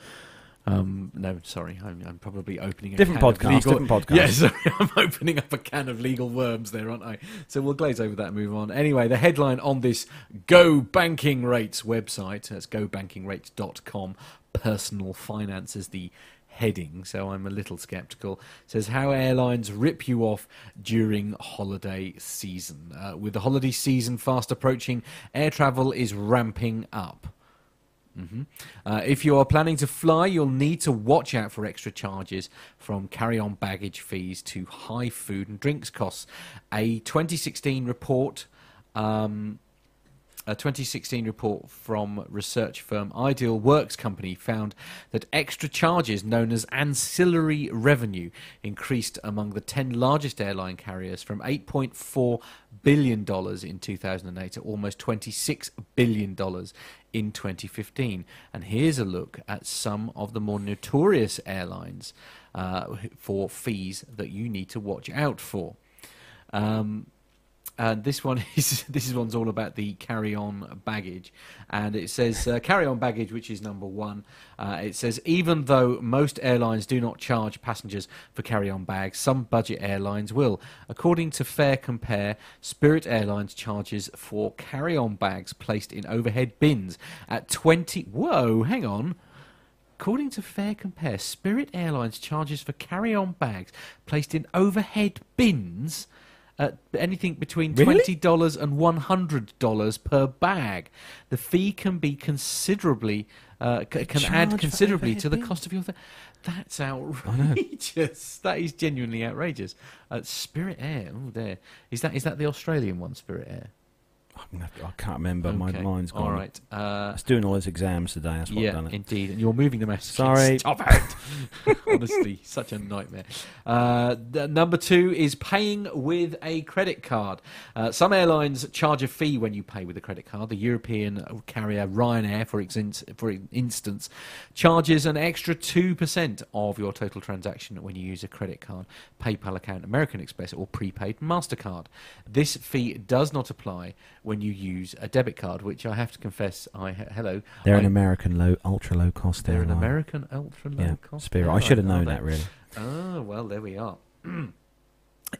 Um, no, sorry, I'm, I'm probably opening a different podcast, legal- different podcast. yeah, sorry, I'm opening up a can of legal worms there, aren't I? So we'll glaze over that and move on. Anyway, the headline on this Go Banking Rates website, that's gobankingrates.com, personal finance is the heading, so I'm a little skeptical. says how airlines rip you off during holiday season. Uh, with the holiday season fast approaching, air travel is ramping up. hmm Uh, if you are planning to fly, you'll need to watch out for extra charges from carry on baggage fees to high food and drinks costs. A 2016 report. Um, a 2016 report from research firm IdeaWorks Company found that extra charges known as ancillary revenue increased among the 10 largest airline carriers from 8.4 billion dollars in 2008 to almost 26 billion dollars in 2015. And here's a look at some of the more notorious airlines uh, for fees that you need to watch out for. Um, and this one is this is one's all about the carry-on baggage, and it says uh, carry-on baggage, which is number one. Uh, it says even though most airlines do not charge passengers for carry-on bags, some budget airlines will. According to FareCompare, Spirit Airlines charges for carry-on bags placed in overhead bins at twenty. Whoa, hang on. According to FareCompare, Spirit Airlines charges for carry-on bags placed in overhead bins at anything between twenty dollars and one hundred dollars per bag. The fee can be considerably uh, c- can Charge add considerably to the cost of your. Th- that's outrageous. That is genuinely outrageous. Uh, Spirit Air. Oh, there is that. Is that the Australian one? Spirit Air. I can't remember. My Okay. mind's gone. All right. Uh, was doing all those exams today. That's what yeah, done it. indeed. And you're moving the message. Sorry. Stop it. Honestly, such a nightmare. Uh, number two is paying with a credit card. Uh, some airlines charge a fee when you pay with a credit card. The European carrier Ryanair, for, exin- for instance, charges an extra 2% of your total transaction when you use a credit card, PayPal account, American Express, or prepaid MasterCard. This fee does not apply when you use a debit card, which I have to confess, I hello. They're I- an American low, ultra low cost they're an. American ultra low Yeah, cost. Spirit. I should have known that really. Oh well, there we are.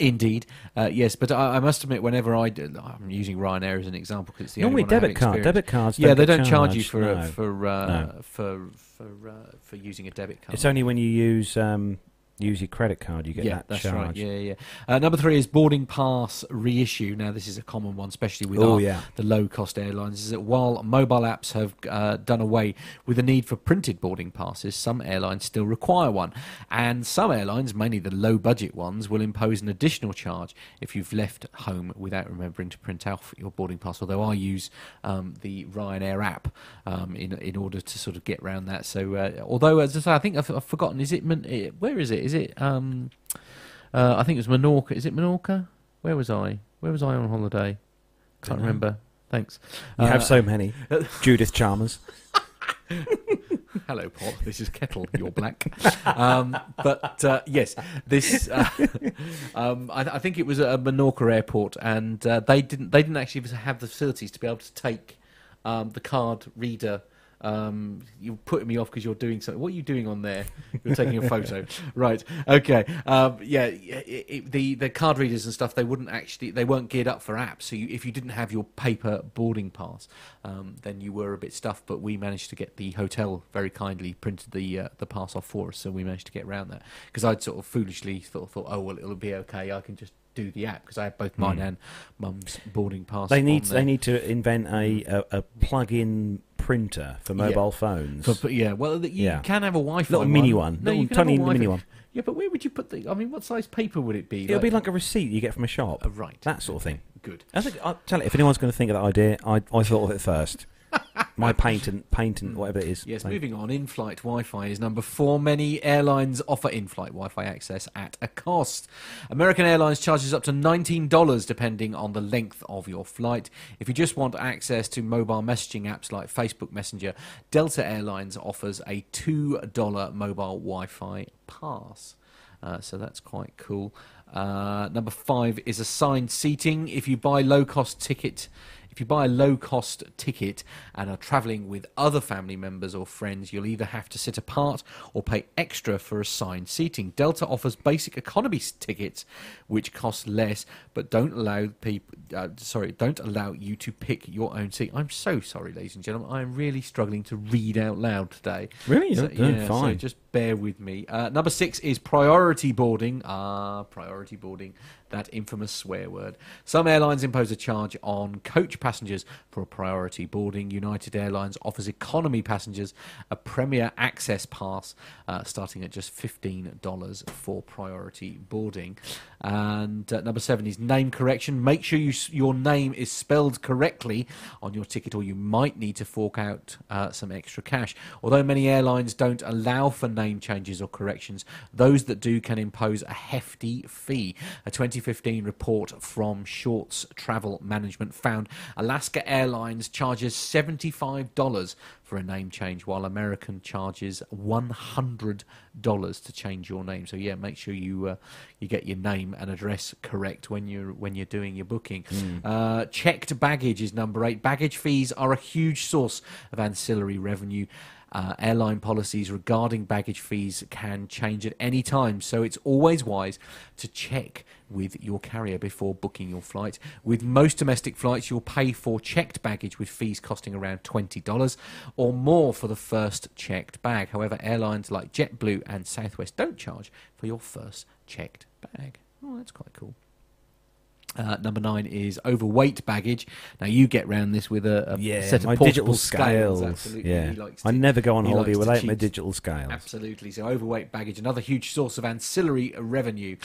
Indeed, uh, yes, but I, I must admit, whenever I do, I'm using Ryanair as an example because it's the Normally only one I have debit card. Debit cards. Yeah, they don't charge you for no. uh, for uh, No. for for uh, for using a debit card. It's only when you use um, use your credit card you get yeah, that that's charge. right. Yeah, yeah. Uh, number three is boarding pass reissue. Now, this is a common one, especially with Oh our, yeah. the low cost airlines is that while mobile apps have uh, done away with the need for printed boarding passes, some airlines still require one. And some airlines, mainly the low budget ones, will impose an additional charge if you've left home without remembering to print out your boarding pass. Although I use um, the Ryanair app um, in in order to sort of get around that. So, uh, although as I say, I think I've, I've forgotten. Is it eh, where is it? Is it um, Uh, I think it was Menorca. Is it Menorca? Where was I? Where was I on holiday? Can't Dunno. remember. Thanks. You Uh, have so many. Judith Chalmers. Hello, Paul. This is Kettle. You're black. um, but uh, yes, this. Uh, um, I, I think it was at Menorca Airport, and uh, they didn't. They didn't actually have the facilities to be able to take um, the card reader. Um, you're putting me off because you're doing something. What are you doing on there? You're taking a photo, right? Okay. Um, yeah. It, it, the the card readers and stuff. They wouldn't actually. They weren't geared up for apps. So you, if you didn't have your paper boarding pass, um, then you were a bit stuffed. But we managed to get the hotel very kindly printed the uh, the pass off for us, so we managed to get around that. Because I'd sort of foolishly thought, thought, oh well, it'll be okay. I can just do the app because I have both mine Hmm. and mum's boarding pass. They need they need to invent a, a, a plug-in printer for mobile phones. For, yeah, well, you Yeah. can have a Wi-Fi little mini one, No, little you can have a tiny Wi-Fi. mini one. Yeah, but where would you put the? I mean, what size paper would it be? It'll be like a receipt you get from a shop. Oh, right. That sort of thing. Good. I think I'll tell you, if anyone's going to think of that idea, I, I thought of it first. My patent, patent, whatever it is. Yes, Patent. moving on. In flight Wi Fi is number four. Many airlines offer in flight Wi Fi access at a cost. American Airlines charges up to $19 depending on the length of your flight. If you just want access to mobile messaging apps like Facebook Messenger, Delta Airlines offers a $2 mobile Wi Fi pass. Uh, so that's quite cool. Uh, number five is assigned seating. If you buy low cost ticket, if you buy a low cost ticket and are travelling with other family members or friends, you'll either have to sit apart or pay extra for assigned seating. Delta offers basic economy tickets, which cost less but don't allow people. Uh, sorry, don't allow you to pick your own seat. I'm so sorry, ladies and gentlemen. I'm really struggling to read out loud today. Really? So, Yeah, yeah, so fine. just bear with me. Uh, number six is priority boarding. Ah, priority boarding. That infamous swear word. Some airlines impose a charge on coach passengers for a priority boarding. United Airlines offers economy passengers a Premier Access Pass, uh, starting at just fifteen dollars for priority boarding. And uh, number seven is name correction. Make sure you, your name is spelled correctly on your ticket, or you might need to fork out uh, some extra cash. Although many airlines don't allow for name changes or corrections, those that do can impose a hefty fee. A 2015 report from Shorts Travel Management found Alaska Airlines charges $75 for a name change, while American charges $100 to change your name. So yeah, make sure you uh, you get your name and address correct when you're when you're doing your booking. Uh, checked baggage is number eight. Baggage fees are a huge source of ancillary revenue. Uh, airline policies regarding baggage fees can change at any time, so it's always wise to check with your carrier before booking your flight. With most domestic flights, you'll pay for checked baggage with fees costing around $20 or more for the first checked bag. However, airlines like JetBlue and Southwest don't charge for your first checked bag. Oh, that's quite cool. Uh, number nine is overweight baggage. Now you get round this with a, a Yeah, set of my portable digital scales. Absolutely, Yeah, likes I never go on holiday without my digital scales. Absolutely. So overweight baggage, another huge source of ancillary revenue,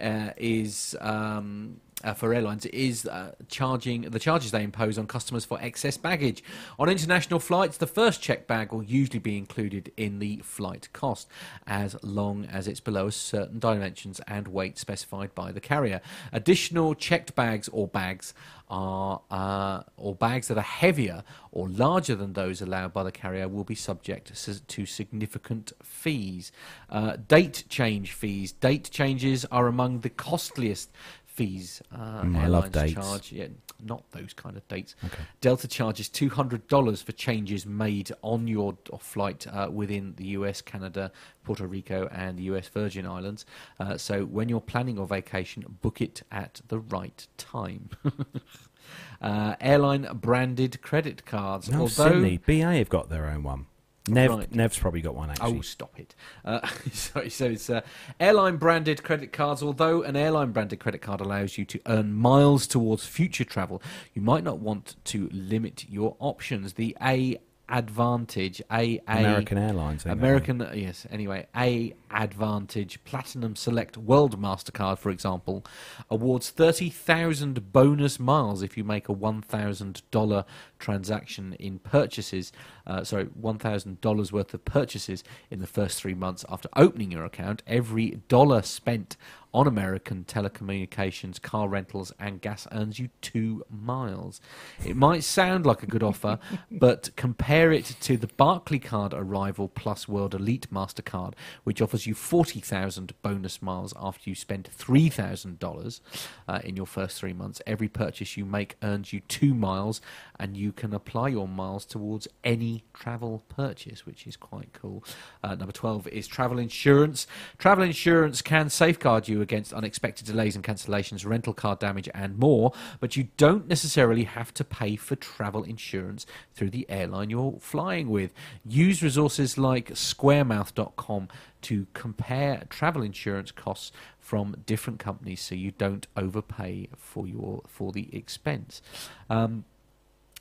uh, is um, uh, for airlines is uh, charging the charges they impose on customers for excess baggage. On international flights, the first checked bag will usually be included in the flight cost, as long as it's below a certain dimensions and weight specified by the carrier. Additional checked bags or bags are uh, or bags that are heavier or larger than those allowed by the carrier will be subject to, to significant fees. Uh, date change fees. Date changes are among the costliest fees uh, Mm, I love airlines dates. charge. Yeah, not those kind of dates. Okay. Delta charges two hundred dollars for changes made on your flight uh, within the U.S., Canada, Puerto Rico, and the U.S. Virgin Islands. Uh, so when you're planning your vacation, book it at the right time. uh, airline branded credit cards. No, although Sydney. BA have got their own one. Nev, Right. Nev's probably got one, actually. Oh, stop it. Uh, sorry, so it's uh, airline branded credit cards. Although an airline branded credit card allows you to earn miles towards future travel, you might not want to limit your options. The A Advantage, A American Airlines. I think that American, yes. Anyway, A Advantage Platinum Select World Mastercard, for example, awards thirty thousand bonus miles if you make a one thousand dollar transaction in purchases. Uh, sorry, one thousand dollars worth of purchases in the first three months after opening your account. Every dollar spent on American telecommunications, car rentals, and gas earns you two miles. It might sound like a good offer, but compare it to the Barclaycard Arrival Plus World Elite MasterCard, which offers you 40,000 bonus miles after you spend $3,000 uh, in your first three months. Every purchase you make earns you two miles, and you can apply your miles towards any travel purchase, which is quite cool. Uh, number 12 is travel insurance. Travel insurance can safeguard you against unexpected delays and cancellations, rental car damage, and more, but you don't necessarily have to pay for travel insurance through the airline you're flying with. Use resources like squaremouth.com to compare travel insurance costs from different companies so you don't overpay for your for the expense. Um,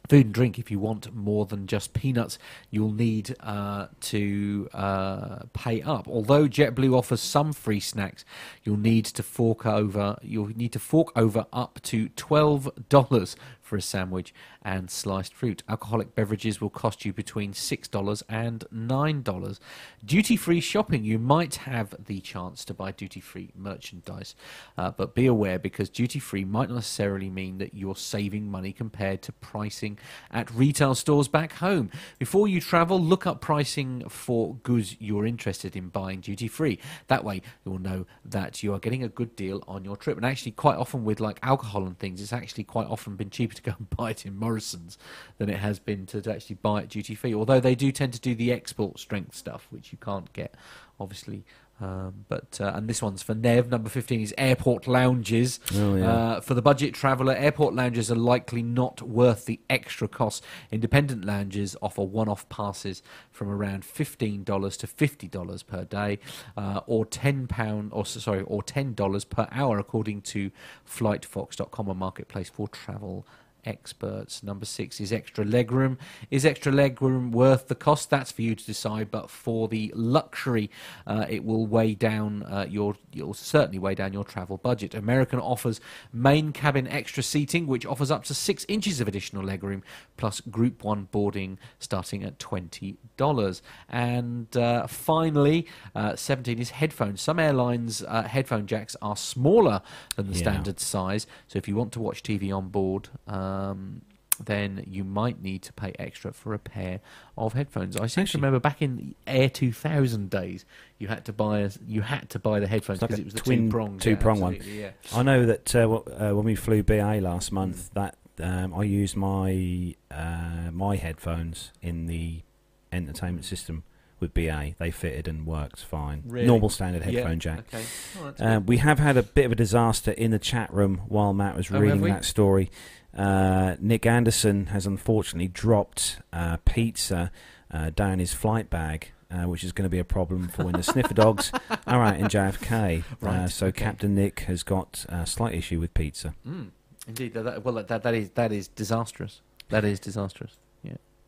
food and drink if you want more than just peanuts you'll need uh, to uh, pay up. Although jetblue offers some free snacks you'll need to fork over you'll need to fork over up to $12 for a sandwich and sliced fruit. Alcoholic beverages will cost you between $6 and $9. Duty free shopping, you might have the chance to buy duty free merchandise, uh, but be aware because duty free might not necessarily mean that you're saving money compared to pricing at retail stores back home. Before you travel, look up pricing for goods you're interested in buying duty free. That way, you'll know that you are getting a good deal on your trip. And actually, quite often with like alcohol and things, it's actually quite often been cheaper to go and buy it in Morrison's than it has been to, to actually buy it duty free. Although they do tend to do the export strength stuff, which you can't get, obviously. Um, but uh, and this one's for Nev. Number fifteen is airport lounges. Oh, yeah. uh, for the budget traveller, airport lounges are likely not worth the extra cost. Independent lounges offer one-off passes from around fifteen dollars to fifty dollars per day, uh, or ten pound or sorry, or ten dollars per hour, according to FlightFox.com, a marketplace for travel experts. Number six is extra legroom. Is extra legroom worth the cost? That's for you to decide. But for the luxury, uh, it will weigh down uh, your. You'll certainly weigh down your travel budget. American offers main cabin extra seating, which offers up to six inches of additional legroom, plus Group One boarding starting at twenty dollars. And uh, finally, uh, seventeen is headphones. Some airlines' uh, headphone jacks are smaller than the Yeah. standard size. So if you want to watch TV on board, um, then you might need to pay extra for a pair of headphones. I seem to remember back in the Air 2000 days, you had to buy a, you had to buy the headphones It's like because it was the twin- two prong one. Yeah. I know that uh, uh, when we flew BA last month, that um, I used my uh, my headphones in the entertainment system with BA. They fitted and worked fine. Really? Normal standard Yeah, headphone jack. Okay. Oh, Uh, we have had a bit of a disaster in the chat room while Matt was Oh, reading that story. Uh, Nick Anderson has unfortunately dropped uh, pizza uh, down his flight bag. Uh, which is going to be a problem for when the sniffer dogs are out in JFK. uh, Right, so okay. Captain Nick has got a slight issue with pizza. Mm, indeed. That, that- well, that, that is that is disastrous. That is disastrous.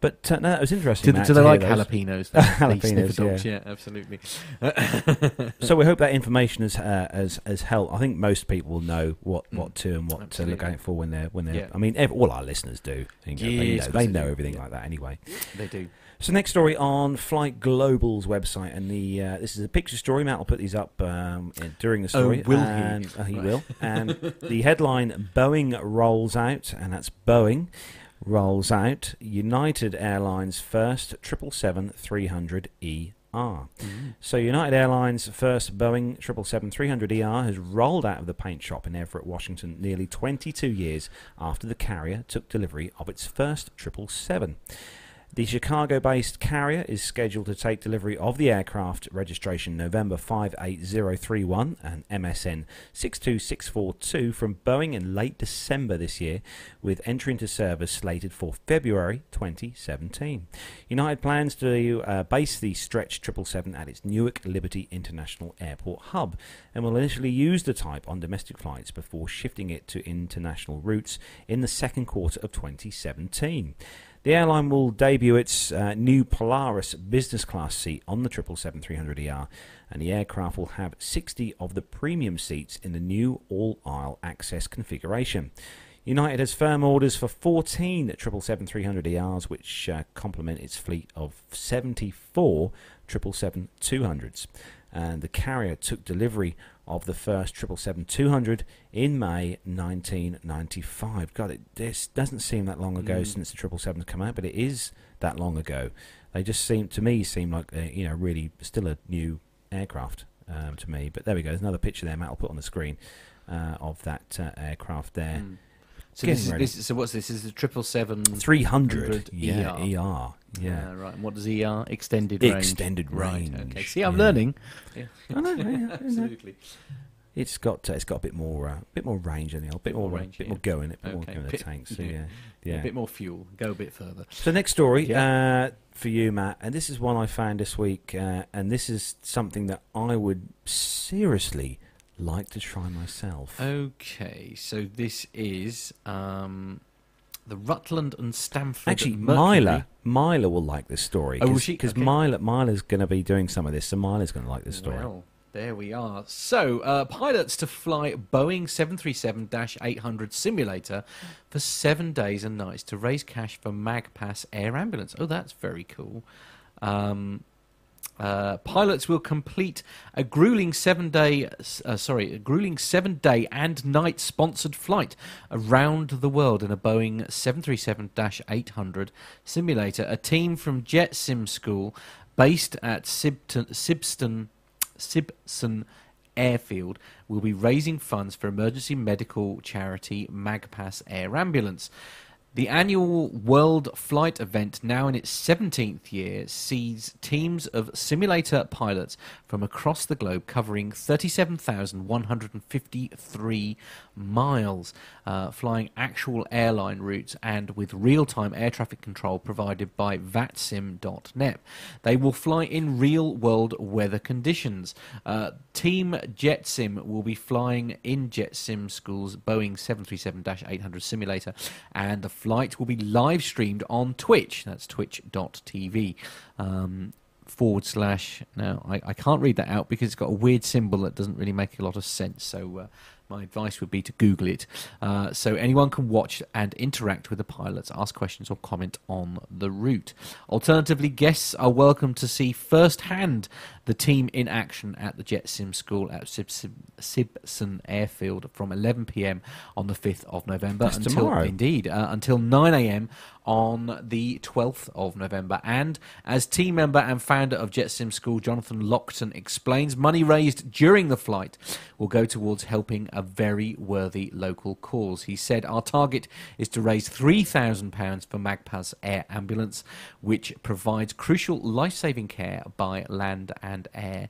But uh, no, it was interesting. Do, Matt, do they like jalapenos? Jalapenos, dogs? yeah. yeah, absolutely. So we hope that information has uh, has has helped. I think most people will know what, Mm, what to and what to look out for when they're when they're. Yeah. I mean, ev all our listeners do. You know, they, Yes, know, they know everything Yeah. like that anyway. they do. So next story on Flight Global's website, and the uh, this is a picture story. Matt will put these up um, during the story. Oh, story. will he? uh, he Right. will. And the headline: Boeing rolls out, and that's Boeing rolls out United Airlines first triple seven three hundred ER. Mm. So United Airlines' first Boeing 777-300ER has rolled out of the paint shop in Everett, Washington, nearly 22 years after the carrier took delivery of its first 777. The Chicago-based carrier is scheduled to take delivery of the aircraft registration November 58031 and MSN 62642 from Boeing in late December this year, with entry into service slated for February 2017. United plans to uh, base the Stretch 777 at its Newark Liberty International Airport hub and will initially use the type on domestic flights before shifting it to international routes in the second quarter of 2017. The airline will debut its uh, new Polaris business class seat on the 777-300ER, and the aircraft will have 60 of the premium seats in the new all-aisle access configuration. United has firm orders for 14 777-300ERs, which uh, complement its fleet of 74 777-200s. And the carrier took delivery of the first 777-200 in May 1995. God, it, this doesn't seem that long ago Mm. since the 777's come out, but it is that long ago. They just seem, to me, seem like, uh, you know, really still a new aircraft um, to me. But there we go. There's another picture there, Matt will put on the screen uh, of that uh, aircraft there. Mm. So this is ready. this. So what's this? This is the triple seven. 300. Yeah, ER. ER. Yeah. Uh, right. And what does ER? Extended range. Extended Right. range. Okay. See, I'm yeah. learning. I know, yeah, Absolutely. It's got uh, it's got a bit more uh, bit more range in it, a bit more, more range, bit yeah. more go in it, bit more go in the Bit- tank. So yeah. yeah, A bit more fuel. Go a bit further. So next story Yeah. uh, for you, Matt, and this is one I found this week, uh, and this is something that I would seriously like to try myself. Okay. So this is um, the Rutland and Stamford. Actually. Myla, Myla will like this story. Oh, Cause, she? Because Okay. Myla, Myla's going to be doing some of this, so Myla's going to like this story. Well, there we are. So, uh, pilots to fly Boeing 737-800 simulator for seven days and nights to raise cash for Magpas Air Ambulance. Oh, that's very cool. Um, uh, pilots will complete a grueling seven-day, uh, sorry, a grueling seven-day and night sponsored flight around the world in a Boeing 737-800 simulator. A team from Jet Sim School, based at Sibton, Sibston, Sibson Airfield, will be raising funds for emergency medical charity Magpas Air Ambulance. The annual World Flight event, now in its 17th year, sees teams of simulator pilots from across the globe covering 37,153 miles, uh, flying actual airline routes and with real time air traffic control provided by VATSIM.net. They will fly in real world weather conditions. Uh, Team JetSim will be flying in JetSim School's Boeing 737 800 simulator, and the flight will be live streamed on Twitch. That's twitch.tv. Um, forward slash. Now, I, I can't read that out because it's got a weird symbol that doesn't really make a lot of sense. So, uh, my advice would be to Google it. Uh, so, anyone can watch and interact with the pilots, ask questions, or comment on the route. Alternatively, guests are welcome to see firsthand the team in action at the Jet Sim School at Sibson, Sibson Airfield from 11 pm on the 5th of November That's until tomorrow. indeed uh, until 9 a.m. on the 12th of November. And as team member and founder of Jet Sim School, Jonathan Lockton explains, money raised during the flight will go towards helping a very worthy local cause. He said, Our target is to raise £3,000 for Magpas Air Ambulance, which provides crucial life saving care by land and air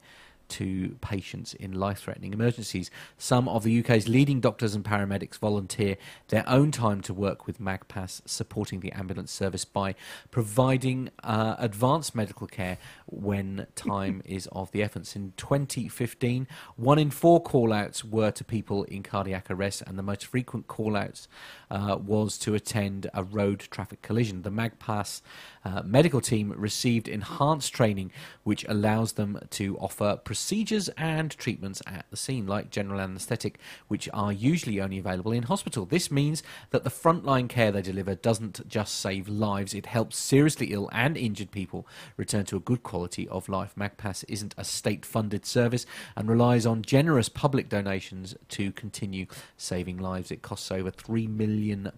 to patients in life threatening emergencies. Some of the UK's leading doctors and paramedics volunteer their own time to work with Magpas, supporting the ambulance service by providing uh, advanced medical care when time is of the essence. In 2015, one in four call outs were to people in cardiac arrest, and the most frequent call outs uh, was to attend a road traffic collision. The Magpas uh, medical team received enhanced training, which allows them to offer procedures and treatments at the scene, like general anaesthetic, which are usually only available in hospital. This means that the frontline care they deliver doesn't just save lives, it helps seriously ill and injured people return to a good quality of life. Magpas isn't a state funded service and relies on generous public donations to continue saving lives. It costs over £3 million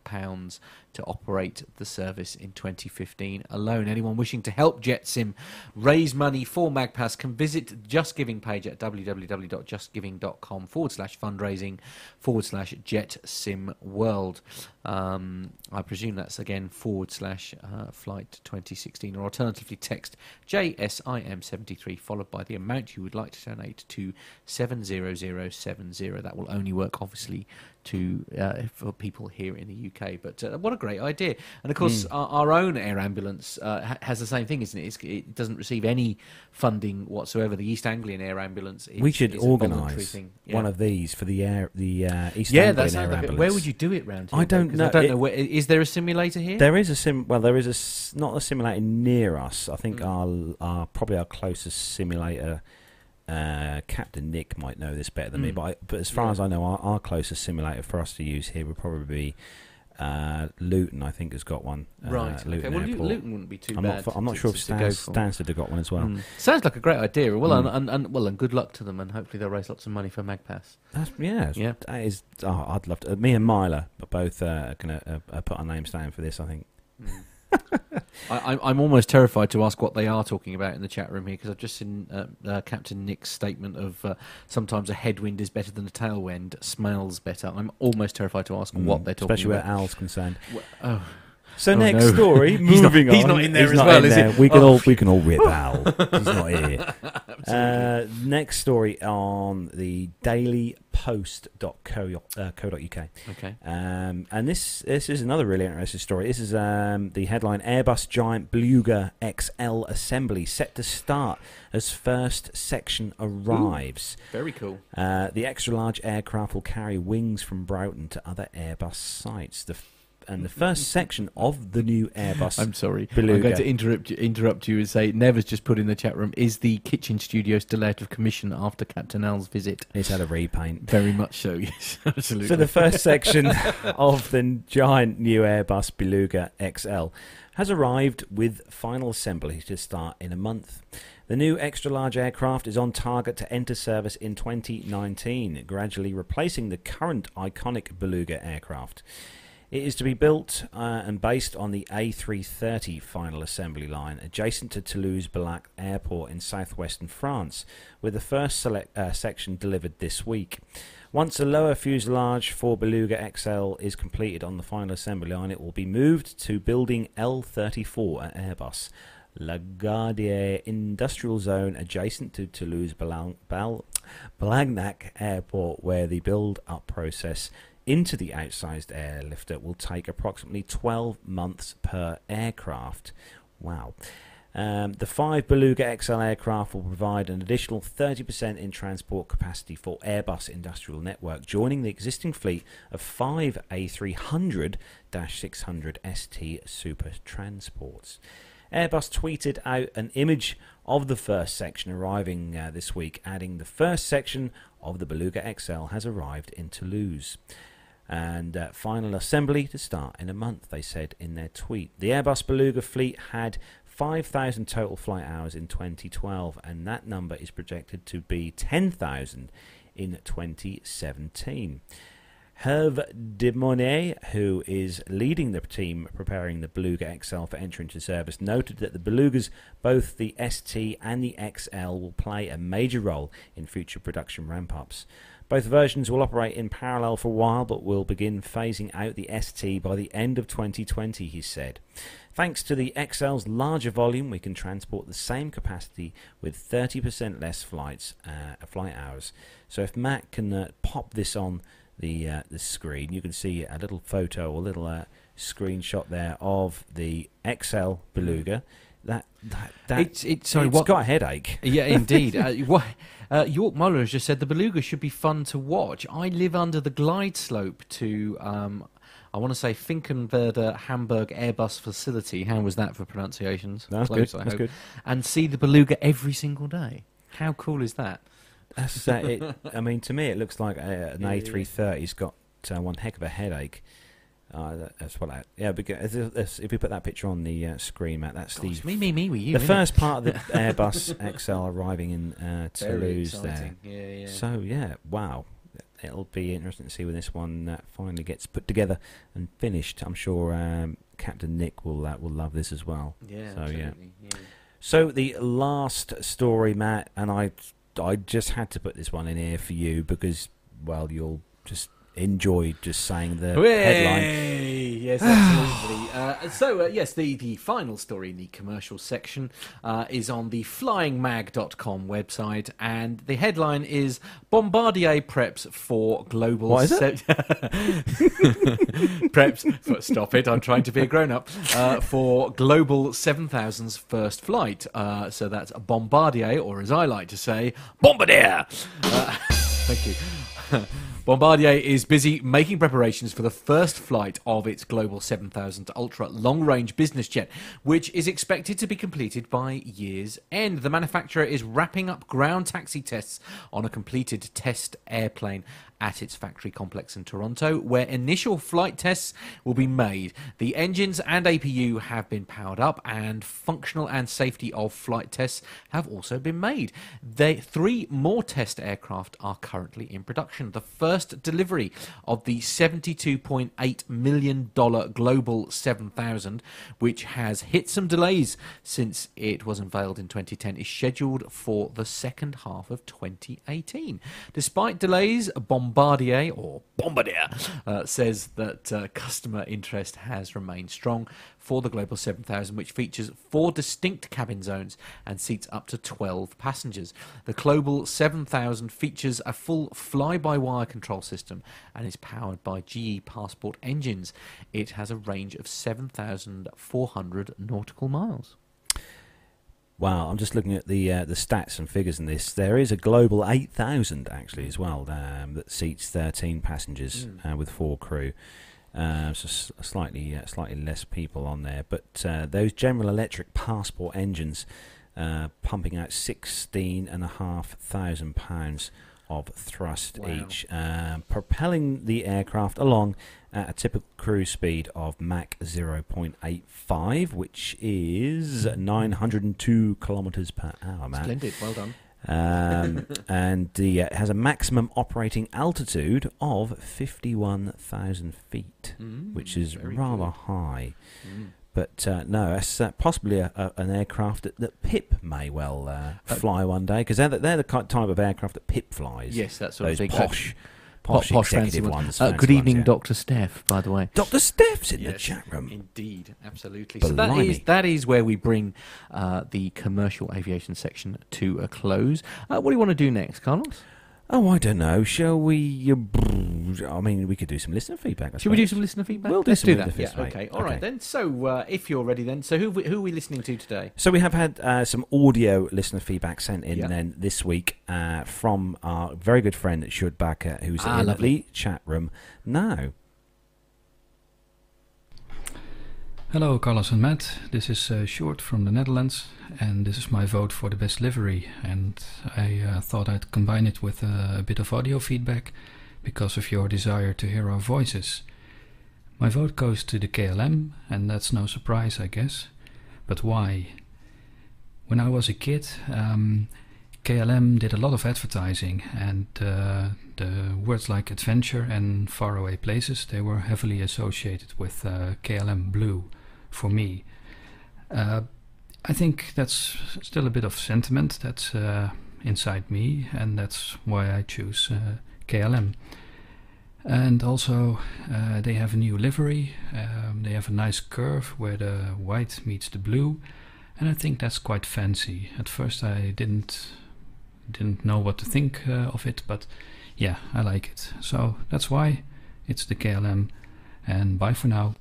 to operate the service in 2015 alone. Anyone wishing to help JetSim raise money for Magpas can visit the Just Giving page at www.justgiving.com forward slash fundraising forward slash JetSim World. Um, I presume that's again forward slash uh, flight 2016, or alternatively text JSIM73 followed by the amount you would like to donate to 70070. That will only work, obviously, to uh, for people here in the UK. But uh, what a great idea! And of course, our, our own air ambulance uh, ha- has the same thing, isn't it? It's, it doesn't receive any funding whatsoever. The East Anglian Air Ambulance. Is, we should is a voluntary organise thing. one of these for the air, the uh, East yeah, Anglian that's Air Ambulance. where would you do it round here? I don't know. I don't It- know. Where, is there a simulator here? There is a sim. Well, there is a not a simulator near us. I think Mm. our, our probably our closest simulator. Uh, Captain Nick might know this better than me, Mm. but I, but as far Yeah. as I know, our, our closest simulator for us to use here would probably be Uh, Luton, I think, has got one. Uh, right. Okay. Luton Well, Airport. Luton wouldn't be too I'm bad. not. I'm not to- sure if Stans. Stansted have got one as well. Mm. Sounds like a great idea. Well, Mm. and, and, and well, and good luck to them, and hopefully they'll raise lots of money for Magpas. That's, yeah, Yeah. That is. Oh, I'd love to. Me and Myla are both uh, going to uh, uh, put our names down for this. I think. I, I'm- I'm almost terrified to ask what they are talking about in the chat room here because I've just seen uh, uh, Captain Nick's statement of uh, sometimes a headwind is better than a tailwind, smells better. I'm almost terrified to ask what Mm, they're talking especially about. Especially where Al's concerned. Oh, So Oh, next no. story, He's not- moving on. he's not in there He's as well, is he? We can Oh. all we can all rip Al. He's not here. Uh, next story on the dailypost.co.uk. okay. Um, and this this is another really interesting story. This is um, the headline: Airbus giant Beluga XL assembly set to start as first section arrives. Very cool. Uh, the extra large aircraft will carry wings from Broughton to other Airbus sites. The and the first section of the new Airbus. I'm sorry. Beluga. I'm going to interrupt you, interrupt you and say Never's just put in the chat room is the kitchen studio still out of commission after Captain Al's visit? it's had a repaint. Very much so. Yes, absolutely. So the first section of the giant new Airbus Beluga XL has arrived with final assembly to start in a month. The new extra large aircraft is on target to enter service in 2019, gradually replacing the current iconic Beluga aircraft. It is to be built uh, and based on the A330 final assembly line adjacent to Toulouse-Blagnac Airport in southwestern France, with the first select, uh, section delivered this week. Once the lower fuselage for Beluga XL is completed on the final assembly line, it will be moved to building L34 at Airbus. Lagardère Industrial Zone adjacent to Toulouse Blagnac Airport, where the build up process into the outsized airlifter will take approximately 12 months per aircraft. Wow. Um, the five Beluga XL aircraft will provide an additional 30% in transport capacity for Airbus Industrial Network, joining the existing fleet of five A300 600 ST Super Transports. Airbus tweeted out an image of the first section arriving uh, this week, adding the first section of the Beluga XL has arrived in Toulouse. And uh, final assembly to start in a month, they said in their tweet. The Airbus Beluga fleet had 5,000 total flight hours in 2012, and that number is projected to be 10,000 in 2017. Herve de Monet, who is leading the team preparing the Beluga XL for entry into service, noted that the Belugas, both the ST and the XL, will play a major role in future production ramp ups. Both versions will operate in parallel for a while, but will begin phasing out the ST by the end of 2020, he said. Thanks to the XL's larger volume, we can transport the same capacity with 30% less flights, uh, flight hours. So if Matt can uh, pop this on the uh, the screen, you can see a little photo or little uh, screenshot there of the XL Beluga. That that, that It's- it's- sorry, it's what- got a headache. Yeah, indeed. uh, what, uh, York Muller has just said the Beluga should be fun to watch. I live under the glide slope to, um, I want to say Finkenwerder Hamburg Airbus facility. How was that for pronunciations? That's Close, good. I That's hope. good. And see the Beluga every single day. How cool is that? That's uh, it. I mean, to me, it looks like uh, an Yeah, yeah. A330's got uh, one heck of a headache. Uh, that- that's what I. Yeah, because if- we put that picture on the uh, screen, Matt, that's Gosh, the me, me, me with you. the first part of the Airbus XL arriving in uh, Toulouse There, Yeah, yeah. So yeah, wow. It'll be interesting to see when this one uh, finally gets put together and finished. I'm sure um, Captain Nick will uh, will love this as well. yeah, so, yeah. yeah. So the last story, Matt, and I I just had to put this one in here for you because well, you'll just enjoy just saying the headline. Yes, absolutely. uh, so, uh, yes, the, the final story in the commercial section uh, is on the flyingmag.com website, and the headline is Bombardier preps for global. What is it? preps. For, stop it! I'm trying to be a grown up. Uh, for global 7000's first flight. Uh, so that's Bombardier, or as I like to say, Bombardier. Uh, thank you. Bombardier is busy making preparations for the first flight of its Global 7000 Ultra long range business jet, which is expected to be completed by year's end. The manufacturer is wrapping up ground taxi tests on a completed test airplane at its factory complex in Toronto, where initial flight tests will be made. The engines and APU have been powered up, and functional and safety of flight tests have also been made. They, three more test aircraft are currently in production. The first delivery of the $72.8 million Global 7000, which has hit some delays since it was unveiled in 2010, is scheduled for the second half of 2018. Despite delays, Bombardier or Bombardier uh, says that uh, customer interest has remained strong for the Global 7000, which features four distinct cabin zones and seats up to 12 passengers. The Global 7000 features a full fly by wire control system and is powered by GE Passport engines. It has a range of 7,400 nautical miles. Wow, I'm just looking at the uh, the stats and figures in this. There is a global 8,000 actually as well um, that seats 13 passengers Mm. uh, with four crew. Uh, so s- slightly uh, slightly less people on there, but uh, those General Electric Passport engines uh, pumping out sixteen and a half thousand pounds of thrust Wow. each, uh, propelling the aircraft along at a typical cruise speed of Mach 0.85, which is 902 kilometers per hour, man. Splendid, well done. Um, and the, uh, it has a maximum operating altitude of 51,000 feet, Mm, which is rather good. high. Mm. But uh, no, that's uh, possibly a, a, an aircraft that, that Pip may well uh, Uh, fly one day because they're, the- they're the type of aircraft that Pip flies. Yes, that sort those of thing. posh, Po- posh, posh fancy executive ones. ones. Uh, fancy good ones, evening, yeah. Dr. Steph, by the way. Dr. Steph's in the chat room. Indeed, absolutely. So that Blimey. is that is where we bring uh, the commercial aviation section to a close. Uh, what do you want to do next, Carlos? Oh, I don't know. Shall we? Uh, I mean, we could do some listener feedback. I Should we do suppose. some listener feedback? We'll do Let's some do that. Yeah, okay. All right then. So uh, if you're ready, then so who we- who are we listening to today? So we have had uh, some audio listener feedback sent in Yeah. then this week uh, from our very good friend Sjoerd Bakker, who's Ah, in lovely. the chat room now. Hello, Carlos and Matt. This is uh, Sjoerd from the Netherlands, and this is my vote for the best livery. And I uh, thought I'd combine it with uh, a bit of audio feedback because of your desire to hear our voices. My vote goes to the KLM, and that's no surprise, I guess. But why? When I was a kid, um, KLM did a lot of advertising, and uh, the words like adventure and faraway places they were heavily associated with uh, KLM Blue for me. Uh, I think that's still a bit of sentiment that's uh, inside me, and that's why I choose uh, KLM. And also, uh, they have a new livery. Um, they have a nice curve where the white meets the blue, and I think that's quite fancy. At first, I didn't didn't know what to think uh, of it, but yeah, I like it. So that's why it's the KLM. And bye for now.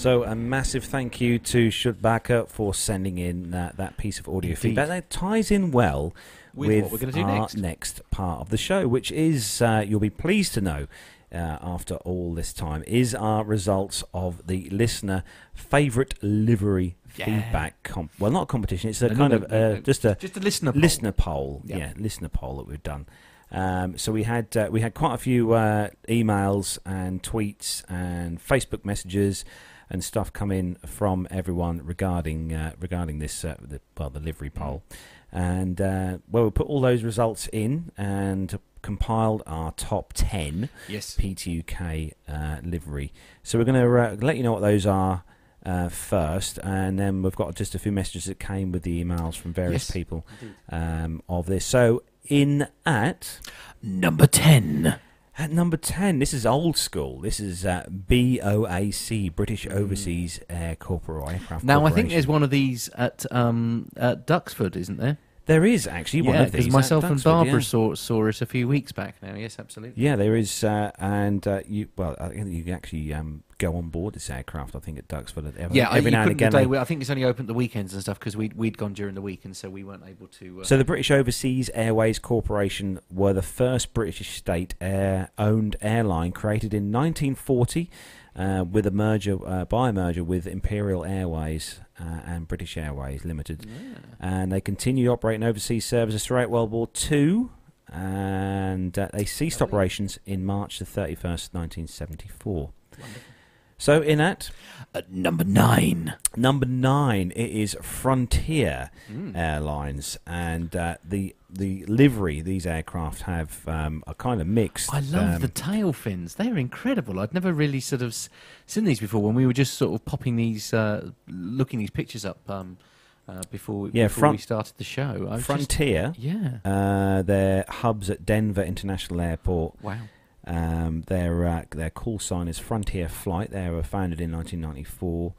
So a massive thank you to Sjoerd Bakker for sending in that, that piece of audio Indeed. feedback. That ties in well With with, what we're gonna do our next. part of the show, which is, uh, you'll be pleased to know, uh, after all this time, is our results of the listener favourite livery Yeah. feedback. Comp- well, not a competition. It's a No, kind no, of no, uh, no. just a Just a listener. poll. listener poll. Yeah. Yeah, listener poll that we've done. Um, so we had uh, we had quite a few uh, emails and tweets and Facebook messages and stuff come in from everyone regarding uh, regarding this uh, the, well the livery poll, and uh, well we put all those results in and compiled our top ten Yes. P2UK uh, livery. So we're going to uh, let you know what those are uh, first, and then we've got just a few messages that came with the emails from various Yes. people um, of this. So in at Number ten. At number ten, this is old school. This is uh, BOAC, British Overseas Air Corporation. Aircraft. Now I think Corporation. there's one of these at um, at Duxford, isn't there? There is actually one yeah, of these. because myself and Barbara yeah. saw, saw it a few weeks back now. Yes, absolutely. Yeah, there is, uh, and uh, you well, I think you can actually um, go on board this aircraft. I think at Duxford. Every, Yeah, I- every now and again. today. I think it's only open at the weekends and stuff because we'd, we'd gone during the week and so we weren't able to. Uh, So the British Overseas Airways Corporation were the first British state air-owned airline created in 1940 uh, with a merger uh, by a merger with Imperial Airways uh, and British Airways Limited, yeah. and they continued operating overseas services throughout World War Two. And uh, they ceased operations in March the 31st, 1974. So, in at At number nine. number nine, it is Frontier. Mm. Airlines, and uh, the the livery these aircraft have um, are kind of mixed. I love um, the tail fins. They're incredible. I'd never really sort of seen these before when we were just sort of popping these, uh, looking these pictures up um, uh, before, Yeah, before front- we started the show. Was just- Frontier. yeah. Uh, their hubs at Denver International Airport. Wow. Um, their uh, their call sign is Frontier Flight. They were founded in 1994,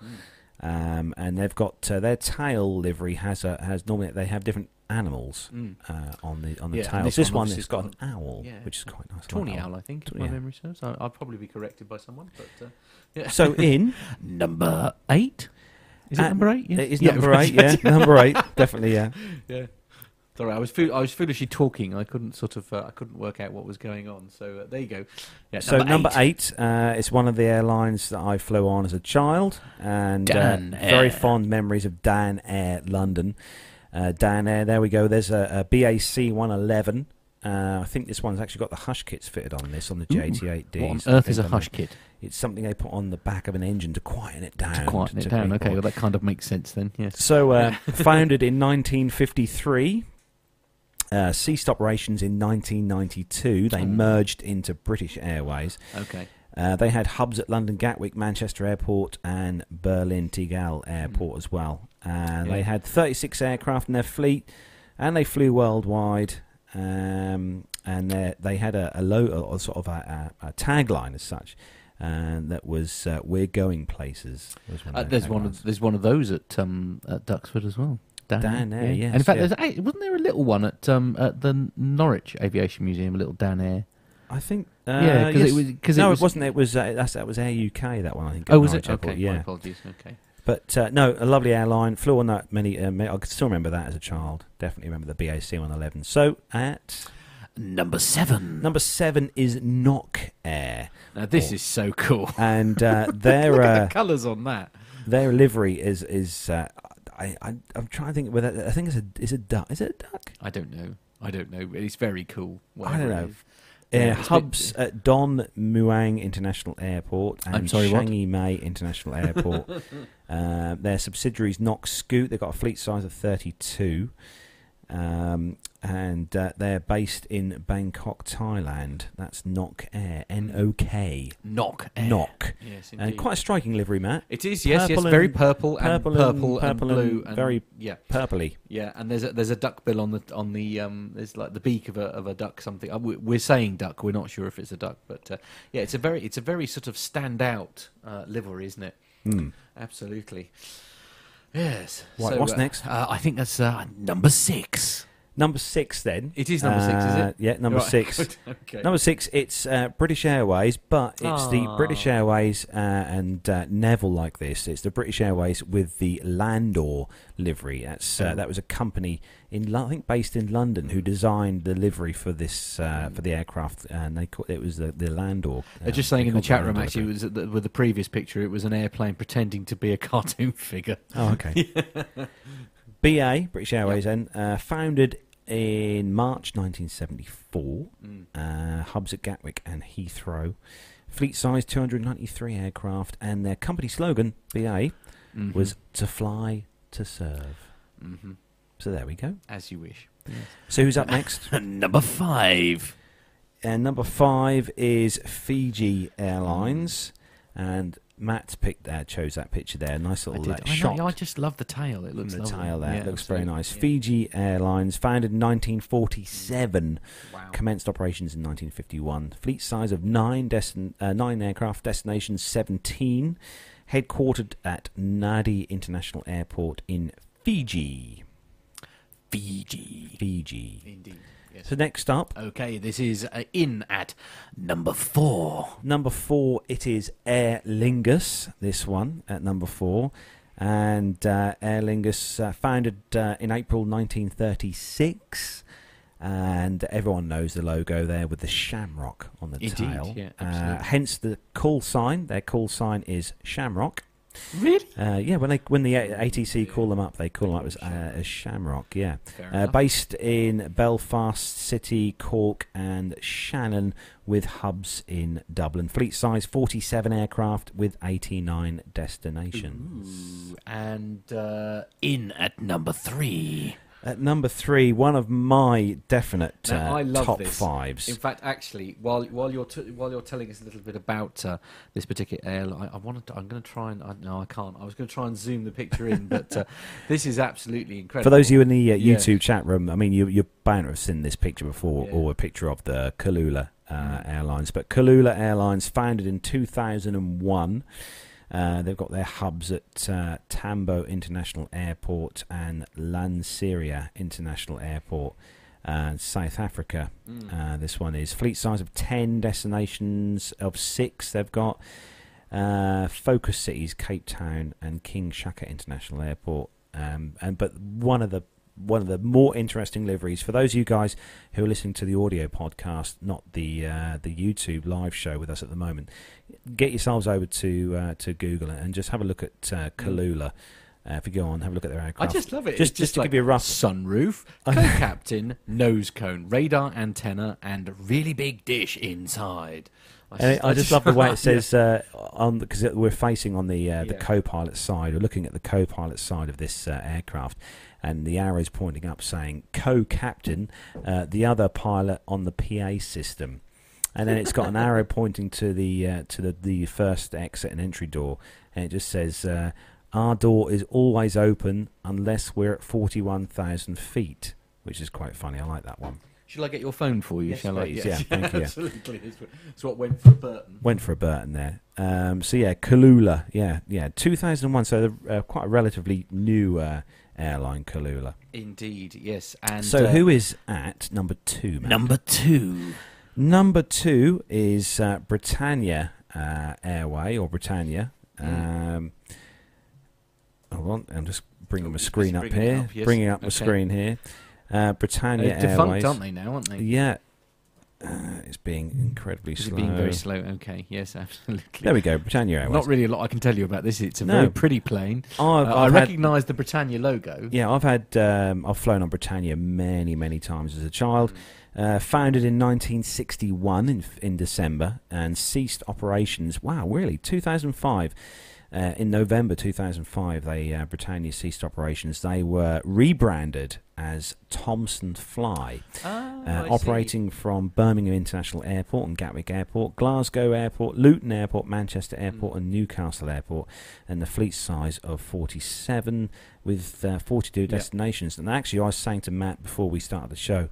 um, and they've got uh, their tail livery has a has normally they have different animals Mm. uh, on the on the Yeah, and tails. this This, one has got has an owl, yeah. which is quite nice. Tawny owl. I think, if Yeah. my memory serves. I, I'll probably be corrected by someone, but uh, yeah. So in number eight. Is it number eight? Yeah. it is number eight. Yeah, number eight, definitely. Yeah. yeah. Sorry, I was fool- I was foolishly talking. I couldn't sort of uh, I couldn't work out what was going on. So uh, there you go. Yeah, So number eight, uh, it's one of the airlines that I flew on as a child, and Dan uh, very fond memories of Dan Air London. Uh, Dan Air, there we go. There's a, a BAC 111. Uh, I think this one's actually got the hush kits fitted on this on the Ooh, JT8D. What on earth is a hush kit? It's something they put on the back of an engine to quieten it down. To quieten it to down. Okay, well that kind of makes sense then. Yes. So, uh, founded in 1953, uh, ceased operations in 1992. They Oh. merged into British Airways. Okay. Uh, they had hubs at London Gatwick, Manchester Airport, and Berlin Tegel Airport as well. And Yeah. they had 36 aircraft in their fleet, and they flew worldwide. Um, and they they had a, a low, or sort of a, a, a tagline as such, and that was uh, "We're going places." Was one Uh, there's one. Of, there's one of those at um at Duxford as well. Dan Air, yeah. yes, in fact, yeah. there's wasn't there a little one at um at the Norwich Aviation Museum, a little Dan Air? I think. Uh, yeah, because yes. it was because no, it, was, it wasn't. It was. Uh, that's, that was Air UK. That one, I think. Oh, was Norwich it? Airport, Okay, my Yeah. apologies. Okay. But uh, no, a lovely airline. Flew on that many. Uh, I can still remember that as a child. Definitely remember the BAC 111. So at Number seven. number seven is Nok Air, Now this Oh. is so cool. and uh, their uh, the colours on that. their livery is is. I, I I'm trying to think whether I think it's a is a duck. Is it a duck? I don't know. I don't know. It's very cool. I don't know. Uh, Yeah, it's bit- hubs at Don Muang International Airport and I'm sorry, what? Chiang Mai International Airport. uh, their subsidiaries NokScoot. They've got a fleet size of 32. Um, and uh, they're based in Bangkok, Thailand. That's Nok Air. N O K. Nok. Air. Nok. Yes, indeed. And quite a striking livery, Matt. It is. Yes. yes. purple Very and- purple and purple purple and- and, purple and blue and very- yeah. Purpley. Yeah, and there's a there's a duck bill on the on the um there's like the beak of a of a duck something. Uh, we- We're saying duck. We're not sure if it's a duck, but uh, yeah, it's a very it's a very sort of standout uh, livery, isn't it? Hmm. Absolutely. Yes. Right, what's uh, next? Uh, I think that's uh, number six. Number six, then. It is number six, is Uh, it? Yeah, number Right, six. good, okay. Number six, it's uh, British Airways, but it's the. British Airways uh, and uh, Neville like this. It's the British Airways with the Landor livery. That's uh, Oh. that was a company in Lo- I think based in London who designed the livery for this uh, for the aircraft, and they call, it was the, the Landor. Uh, um, just saying they in the chat the room, Landor actually, it was at the, with the previous picture, it was an airplane pretending to be a cartoon figure. Oh, okay. BA British Airways, then uh, founded in March 1974. Mm. uh, hubs at Gatwick and Heathrow. Fleet size 293 aircraft, and their company slogan, BA, Mhm. was to fly to serve. Mhm. So there we go. as you wish. So who's up next? number five. and number five is Fiji Airlines, and Matt picked uh, chose that picture there. Nice I little did. uh, I, shot. yeah, I just love the tail. It looks the lovely. tail there Yeah, it looks very nice. Yeah. Fiji Airlines, founded in 1947, Wow. commenced operations in 1951. Fleet size of nine, destin- uh, nine aircraft, destination 17. Headquartered at Nadi International Airport in Fiji. Fiji. Fiji. Indeed. Yes. So next up, Okay, this is uh, in at number four. number four, it is Aer Lingus. This one at number four, and uh, Aer Lingus uh, founded uh, in April 1936. And everyone knows the logo there with the shamrock on the Indeed, tail. yeah, uh, hence the call sign. Their call sign is shamrock. Really? Uh, yeah, when they when the ATC call them up, they call them up as, uh, as Shamrock. Yeah, uh, based in Belfast City, Cork, and Shannon, with hubs in Dublin. Fleet size 47 aircraft with 89 destinations. Ooh, and uh, in at number three. At number three, one of my definite Now, uh, top this. fives. In fact, actually, while while you're t- while you're telling us a little bit about uh, this particular airline, I, I wanted to, I'm going to try and I, no, I can't. I was going to try and zoom the picture in, but uh, this is absolutely incredible. For those of you in the uh, Yeah. YouTube chat room, I mean, you, you're bound to have seen this picture before, Yeah. or a picture of the Kulula uh, Airlines. But Kulula Airlines, founded in 2001, uh, they've got their hubs at uh, Tambo International Airport and Lanseria International Airport, uh, South Africa. Mm. Uh, this one is fleet size of 10 destinations of six. They've got uh, focus cities Cape Town and King Shaka International Airport. Um, and but one of the one of the more interesting liveries for those of you guys who are listening to the audio podcast, not the uh, the YouTube live show with us at the moment, get yourselves over to uh, to Google and just have a look at uh, Kulula. Uh, if you go on, have a look at their aircraft. I just love it. just It's just to like give you a rough sunroof, co-captain, nose cone, radar antenna, and really big dish inside. And I just love the way it says uh, on because we're facing on the uh, the Yeah. co-pilot side. We're looking at the co-pilot side of this uh, aircraft, and the arrow's pointing up, saying "co-captain," uh, the other pilot on the PA system, and then it's got an arrow pointing to the uh, to the the first exit and entry door, and it just says. Uh, our door is always open unless we're at 41,000 feet, which is quite funny. I like that one. Shall I get your phone for you? Yes, shall please. I? Yeah, thank you. Absolutely. It's what- It's what went for Burton. Went for a Burton there. Um, so yeah, Kulula, yeah, yeah, 2001. So uh, quite a relatively new uh, airline, Kulula. Indeed, yes. And so uh, who is at number two? Matt? number two? number two is uh, Britannia uh, Airway or Britannia. Mm. Um, hold on, I'm just bringing Oh, my screen up bringing here. up, yes. Bringing up my screen here. Uh, Britannia They're defunct, Airways. aren't they now? Aren't they? Yeah, uh, it's being incredibly Is it slow. being very slow? Okay, yes, absolutely. There we go, Britannia Airways. Not really a lot I can tell you about this. It's a No. very pretty plane. I've, Uh, I I've had- recognise the Britannia logo. Yeah, I've had um, I've flown on Britannia many many times as a child. Uh, founded in 1961 in, in December and ceased operations. Wow, really? 2005. Uh, in November 2005, they uh, Britannia ceased operations. They were rebranded as Thomsonfly, Ah, uh, operating from Birmingham International Airport and Gatwick Airport, Glasgow Airport, Luton Airport, Manchester Airport, Mm. and Newcastle Airport, and the fleet size of 47 with uh, 42 destinations. And actually, I was saying to Matt before we started the show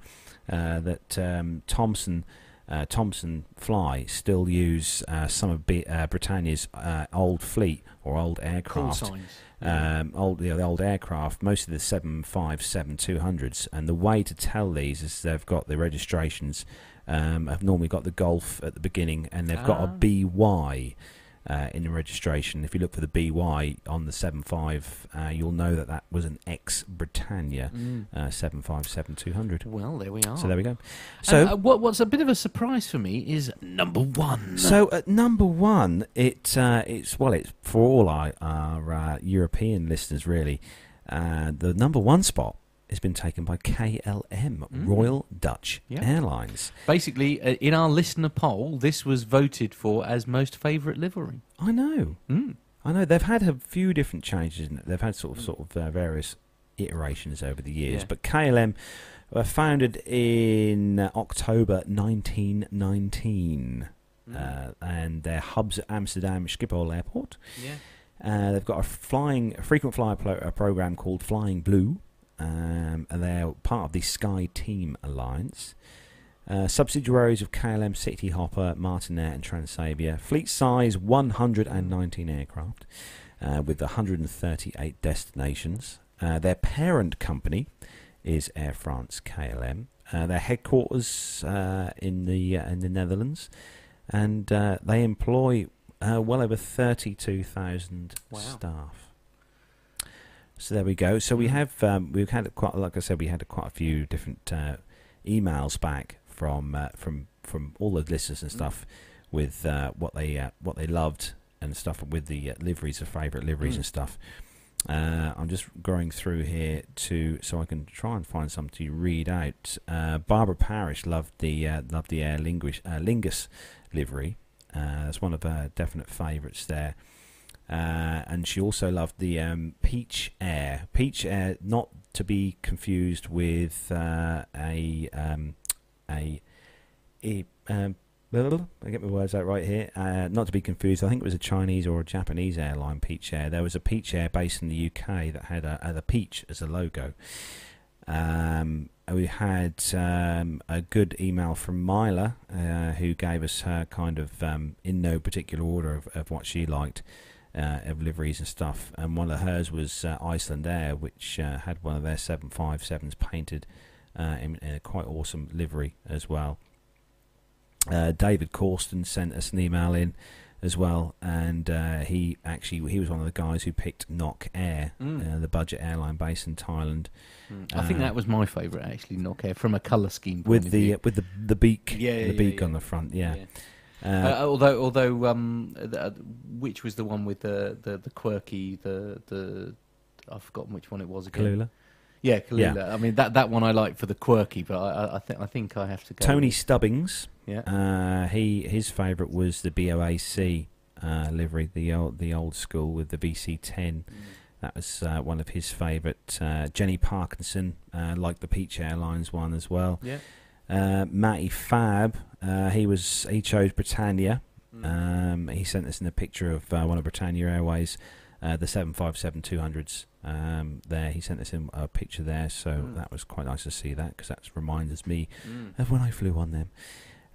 uh, that um, Thomson. Uh, Thomson Fly still use uh, some of B- uh, Britannia's uh, old fleet or old aircraft signs. um, old you know, the old aircraft, most of the 757 200s, and the way to tell these is they've got the registrations. Um, have normally got the Golf at the beginning, and they've got a Ah. BY uh, in the registration. If you look for the BY on the 75, uh, you'll know that that was an ex Britannia Mm. uh, 757 200. Well, there we are. So there we go. So, So. what, what's a bit of a surprise for me is number one. So at number one, it uh, it's well, it's for all our, our uh, European listeners really. Uh, the number one spot has been taken by KLM, Mm. Royal Dutch Yeah. Airlines. Basically, uh, in our listener poll, this was voted for as most favourite livery. I know, Mm. I know. They've had a few different changes. In it. They've had sort of sort of uh, various iterations over the years, Yeah. but KLM were founded in uh, October 1919. Mm. Uh, and their hubs at Amsterdam Schiphol Airport. yeah. Uh, they've got a flying, a frequent flyer pro- program called Flying Blue, um, and they're part of the SkyTeam Alliance. Uh, subsidiaries of KLM, Cityhopper, Martinair, and Transavia. Fleet size 119 aircraft, uh, with 138 destinations. Uh, their parent company is Air France KLM. Uh, their headquarters uh, in the uh, in the Netherlands, and uh, they employ uh, well over thirty-two thousand Wow. staff. So there we go. So we have um, we've had quite like I said we had quite a few different uh, emails back from uh, from from all the listeners and stuff with uh, what they uh, what they loved and stuff with the uh, liveries, of favourite liveries Mm. and stuff. Uh, I'm just going through here to so I can try and find some to read out. Uh, Barbara Parish loved the uh, loved the Aer Lingus, uh, Lingus livery. Uh, that's one of her definite favourites there. Uh, and she also loved the um, Peach Air. Peach Air, not to be confused with uh, a um, a, e- um, I get my words out right here. Uh, not to be confused. I think it was a Chinese or a Japanese airline, Peach Air. There was a Peach Air based in the UK that had a, a peach as a logo. Um, we had um, a good email from Myla, uh, who gave us her kind of um, in no particular order of, of what she liked uh, of liveries and stuff. And one of hers was uh, Icelandair, which uh, had one of their 757s painted uh, in, in a quite awesome livery as well. Uh, David Corsten sent us an email in as well, and uh, he actually he was one of the guys who picked Nok Air, Mm. uh, the budget airline based in Thailand, Mm. I think that was my favourite actually, Nok Air, from a colour scheme point with of the view. with the the beak, Yeah, the yeah, beak yeah. on the front, yeah. Uh, Uh, although, although, um, the, which was the one with the, the, the quirky, the the I've forgotten which one it was again. Kulula. Yeah, Kulula. I mean that that one I like for the quirky, but I I, think I think I have to go. Tony with- Stubbings, Yeah. uh, he his favourite was the BOAC uh, livery, the old the old school with the VC10. That was uh, one of his favourite. Uh, Jenny Parkinson uh, liked the Peach Airlines one as well. Yeah. Uh, Matty Fab, uh, he was he chose Britannia. Mm. Um, he sent us in a picture of uh, one of Britannia Airways, uh, the 757-200s. Um, there, he sent us in a picture there, so Mm. that was quite nice to see that because that reminds me Mm. of when I flew on them.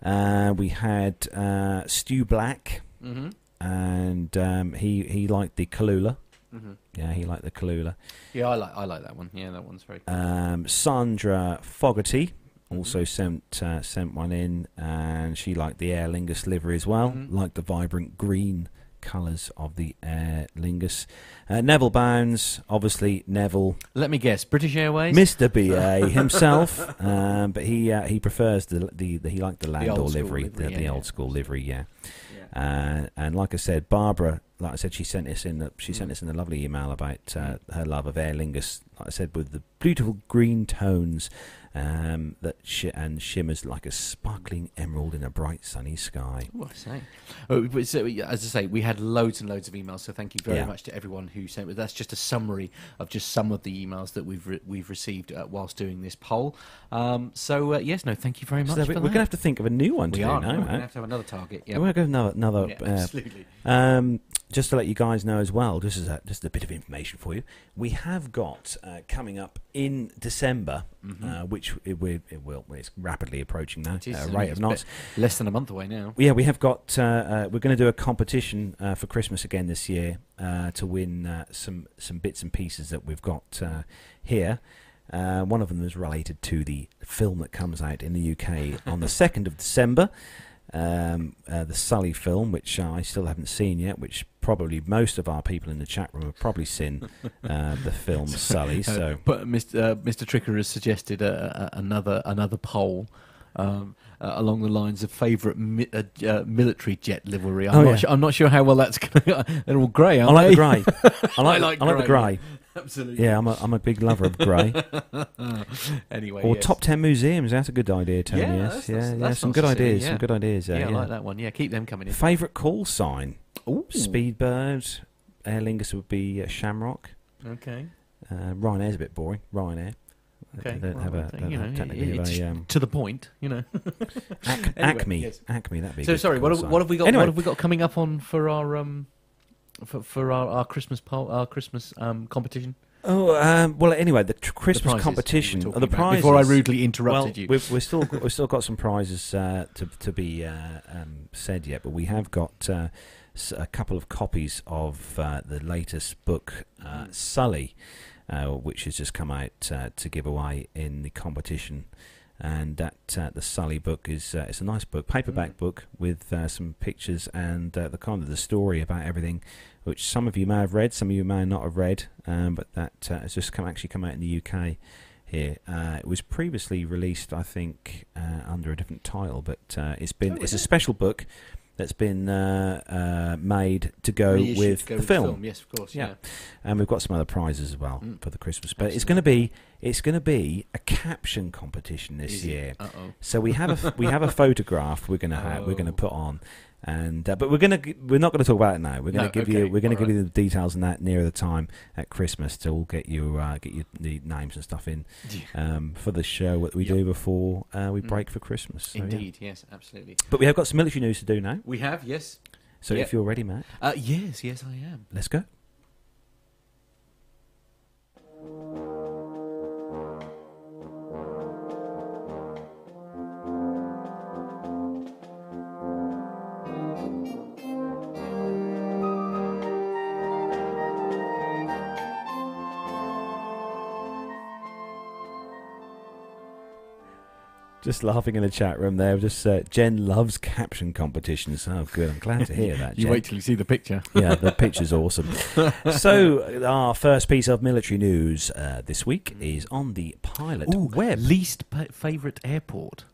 Uh, we had uh, Stu Black, Mhm. and um, he he liked the Kulula. Mhm. Yeah, he liked the Kulula. Yeah, I like I like that one. Yeah, that one's very. Cool. Um, Sandra Fogarty also Mhm. sent uh, sent one in, and she liked the Aer Lingus livery as well. Mhm. Liked the vibrant green colours of the Aer Lingus. Uh, Neville Bounds, obviously Neville, Let me guess, British Airways. Mr. BA himself, um, but he uh, he prefers the, the, the he liked the Landor school livery, livery, the, yeah, the yeah. old school livery, yeah. Yeah. Uh, and like I said, Barbara, like I said, she sent us in. A, she sent Mm. us in a lovely email about uh, her love of Aer Lingus. Like I said, with the beautiful green tones um, that sh- and shimmers like a sparkling emerald in a bright sunny sky. What I say? Oh, so, as I say, we had loads and loads of emails, so thank you very Yeah. much to everyone who sent. That's just a summary of just some of the emails that we've re- we've received uh, whilst doing this poll. Um, so uh, yes, no, thank you very much. So we're going to have to think of a new one to we do are. now. We're going to have to have another target. Yeah, We're going to go another. Yeah, uh, absolutely. Um, just to let you guys know as well, just as a, just a bit of information for you, we have got uh, coming up in December, Mhm. uh, which it, we, it will it's rapidly approaching now, is, uh, rate of knots. Less than a month away now. Yeah, we have got. Uh, uh, we're going to do a competition uh, for Christmas again this year uh, to win uh, some some bits and pieces that we've got uh, here. Uh, one of them is related to the film that comes out in the UK on the second of December. Um, uh, the Sully film, which uh, I still haven't seen yet, which probably most of our people in the chat room have probably seen uh, the film Sully. Uh, So but Mr. Uh, Mr. Tricker has suggested uh, uh, another another poll. Um, uh, along the lines of favourite mi- uh, uh, military jet livery, I'm, Oh, not yeah. su- I'm not sure how well that's going to. They're all grey, I aren't like they? the grey. I like, like I like the grey. Absolutely. Yeah, I'm a, I'm a big lover of grey. anyway, Or yes. top ten museums. That's a good idea, Tony. Yeah, yes, that's- yeah, that's- yeah. that's Some good ideas. yeah. Some good ideas there. Yeah, Yeah, I like that one. Yeah, keep them coming in. Favorite call sign: Ooh. Speedbird. Aer Lingus would be uh, Shamrock. Okay. Uh, Ryanair's a bit boring. Ryanair. Okay. They don't well, have a. Don't you know, technically it's a. Um, to the point, you know. Ac- Anyway, Acme. yes. Acme. That'd be. So sorry, what have, what have we got? Anyway, What have we got coming up on for our um for, for our, our Christmas poll, our Christmas um competition? Oh, um, well. Anyway, the tr- Christmas prizes we were competition. talking oh, the about prizes. Before I rudely interrupted well, you. We've, we've still got, we've still got some prizes uh, to to be uh, um, said yet, but we have got uh, s- a couple of copies of uh, the latest book, uh, Mm. Sully. uh, which has just come out uh, to give away in the competition. And that uh, the Sully book is uh, it's a nice book, paperback Mm. book with uh, some pictures and uh, the kind of the story about everything, which some of you may have read, some of you may not have read, um, but that uh, has just come actually come out in the UK here. Uh, it was previously released, I think, uh, under a different title, but uh, it's been Oh, it's is a special book that's been uh, uh, made to go Reissued with to go the with film. Yes, of course. Yeah. Yeah. and we've got some other prizes as well Mm. for the Christmas. But it's going to be it's going to be a caption competition this year. Uh oh. So we have a we have a photograph we're going to have we're going to Oh. put on, and uh, but we're to we're not going to talk about it now. We're going to No, give you we're all give you the details on that nearer the time at Christmas to all get you uh, get you the names and stuff in um, for the show that we Yep. do before uh, we Mm. break for Christmas. So, yeah. Indeed. Yes. Absolutely. But we have got some military news to do now. We have. Yes. So Yeah. if you're ready, Matt, Uh, yes. Yes, I am. let's go. Just laughing in the chat room there. Just uh, Jen loves caption competitions. Oh, good. I'm glad to hear that. You Jen. wait till you see the picture. yeah, the picture's awesome. So, our first piece of military news uh, this week is on the pilot Ooh, web. Least pa- favourite airport.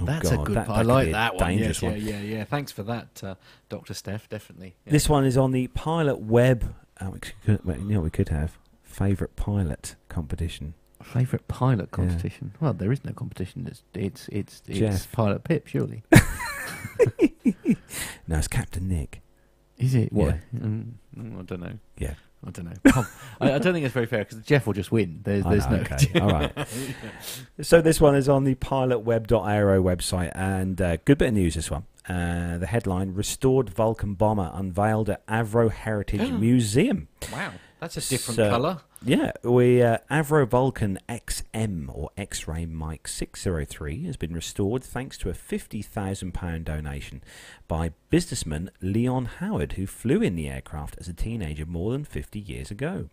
Oh, That's God, a good. that- that I like that one. Dangerous Yes, one. Yeah, yeah, yeah. Thanks for that, uh, Doctor Steph. Definitely. Yeah. This one is on the pilot web. Oh, we could, well, you know, we could have favorite pilot competition. Favourite pilot competition? Well, there is no competition. It's it's it's, it's Jeff. Pilot Pip, surely. No, it's Captain Nick. Is it? What? Mm, mm, I don't know. Yeah. I don't know. I, I don't think it's very fair because Jeff will just win. There's, there's know, no. okay, all right. So this one is on the pilotweb.aero website, and uh, good bit of news. This one. Uh, the headline: Restored Vulcan bomber unveiled at Avro Heritage Museum. wow, that's a different So- colour. Yeah, we uh, Avro Vulcan XM or X-ray Mike 603 has been restored thanks to a fifty thousand pound donation by businessman Leon Howard, who flew in the aircraft as a teenager more than fifty years ago.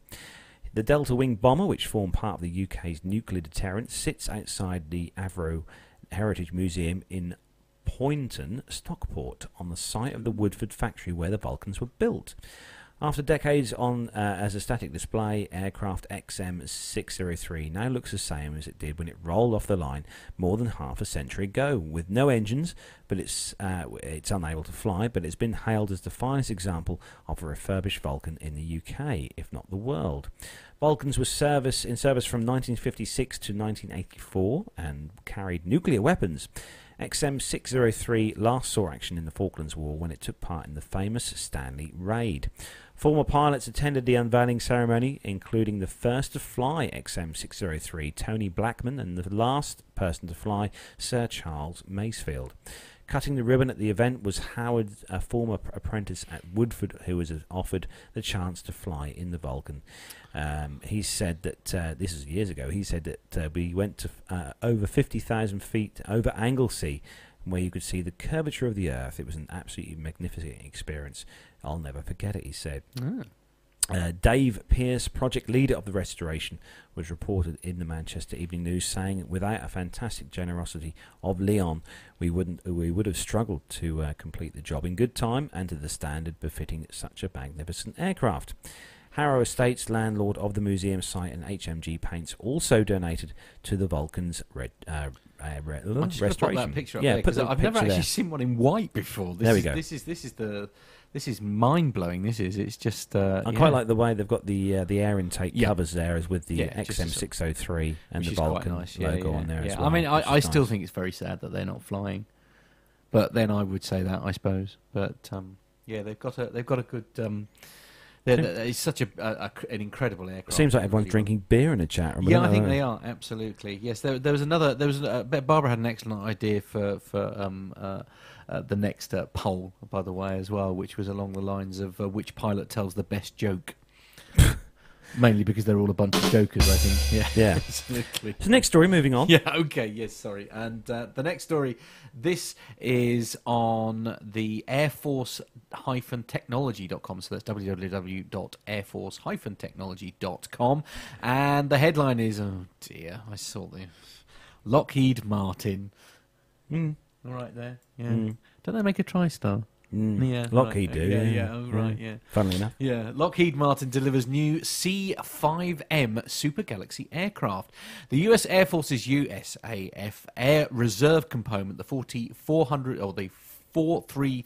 The Delta Wing bomber, which formed part of the UK's nuclear deterrent, sits outside the Avro Heritage Museum in Poynton, Stockport, on the site of the Woodford factory where the Vulcans were built. After decades on uh, as a static display, aircraft XM603 now looks the same as it did when it rolled off the line more than half a century ago, with no engines, but it's uh, it's unable to fly. But it's been hailed as the finest example of a refurbished Vulcan in the UK, if not the world. Vulcans were service in service from 1956 to 1984 and carried nuclear weapons. XM603 last saw action in the Falklands War when it took part in the famous Stanley Raid. Former pilots attended the unveiling ceremony, including the first to fly XM603, Tony Blackman, and the last person to fly, Sir Charles Masefield. Cutting the ribbon at the event was Howard, a former apprentice at Woodford, who was offered the chance to fly in the Vulcan. Um, he said that uh, this is years ago. He said that uh, we went to uh, over fifty thousand feet over Anglesey, where you could see the curvature of the Earth. It was an absolutely magnificent experience. I'll never forget it. He said. Ah. Uh, Dave Pearce, project leader of the restoration, was reported in the Manchester Evening News saying, "Without a fantastic generosity of Leon, we wouldn't we would have struggled to uh, complete the job in good time and to the standard befitting such a magnificent aircraft." Harrow Estates, landlord of the museum site, and HMG Paints also donated to the Vulcan's red, uh, uh, re- I'm just going to pop restoration. that picture up yeah, there put I've never actually there. seen one in white before. This There we is, go. This is this is the this is mind blowing. This is it's just. Uh, I yeah. quite like the way they've got the uh, the air intake Yeah. covers there, as with the Yeah, XM603 and the Vulcan nice. Logo on there as well. I mean, I, I is still nice. think it's very sad that they're not flying, but then I would say that I suppose. But um, yeah, they've got a they've got a good. Um, it's such a, a, a an incredible aircraft. Seems like everyone's drinking beer in the chat room. yeah, I think they are absolutely. Yes, there, there was another. There was uh, Barbara had an excellent idea for for um, uh, uh, the next uh, poll, by the way, as well, which was along the lines of uh, which pilot tells the best joke. Mainly because they're all a bunch of jokers, I think. Yeah, Yeah. absolutely. So next story, moving on. Yeah, okay, yes, sorry. And uh, the next story, this is on the Air Force technology.com. So that's www.airforce technology.com. And the headline is oh dear, I saw the Lockheed Martin. Mm. All right there. Yeah. Mm. Don't they make a TriStar? Mm. Yeah. Lockheed right. do. Yeah, Yeah, yeah, oh, right, yeah. Funnily enough. Yeah, Lockheed Martin delivers new C-5M Super Galaxy aircraft. The U.S. Air Force's USAF Air Reserve component, the 4400 or the 43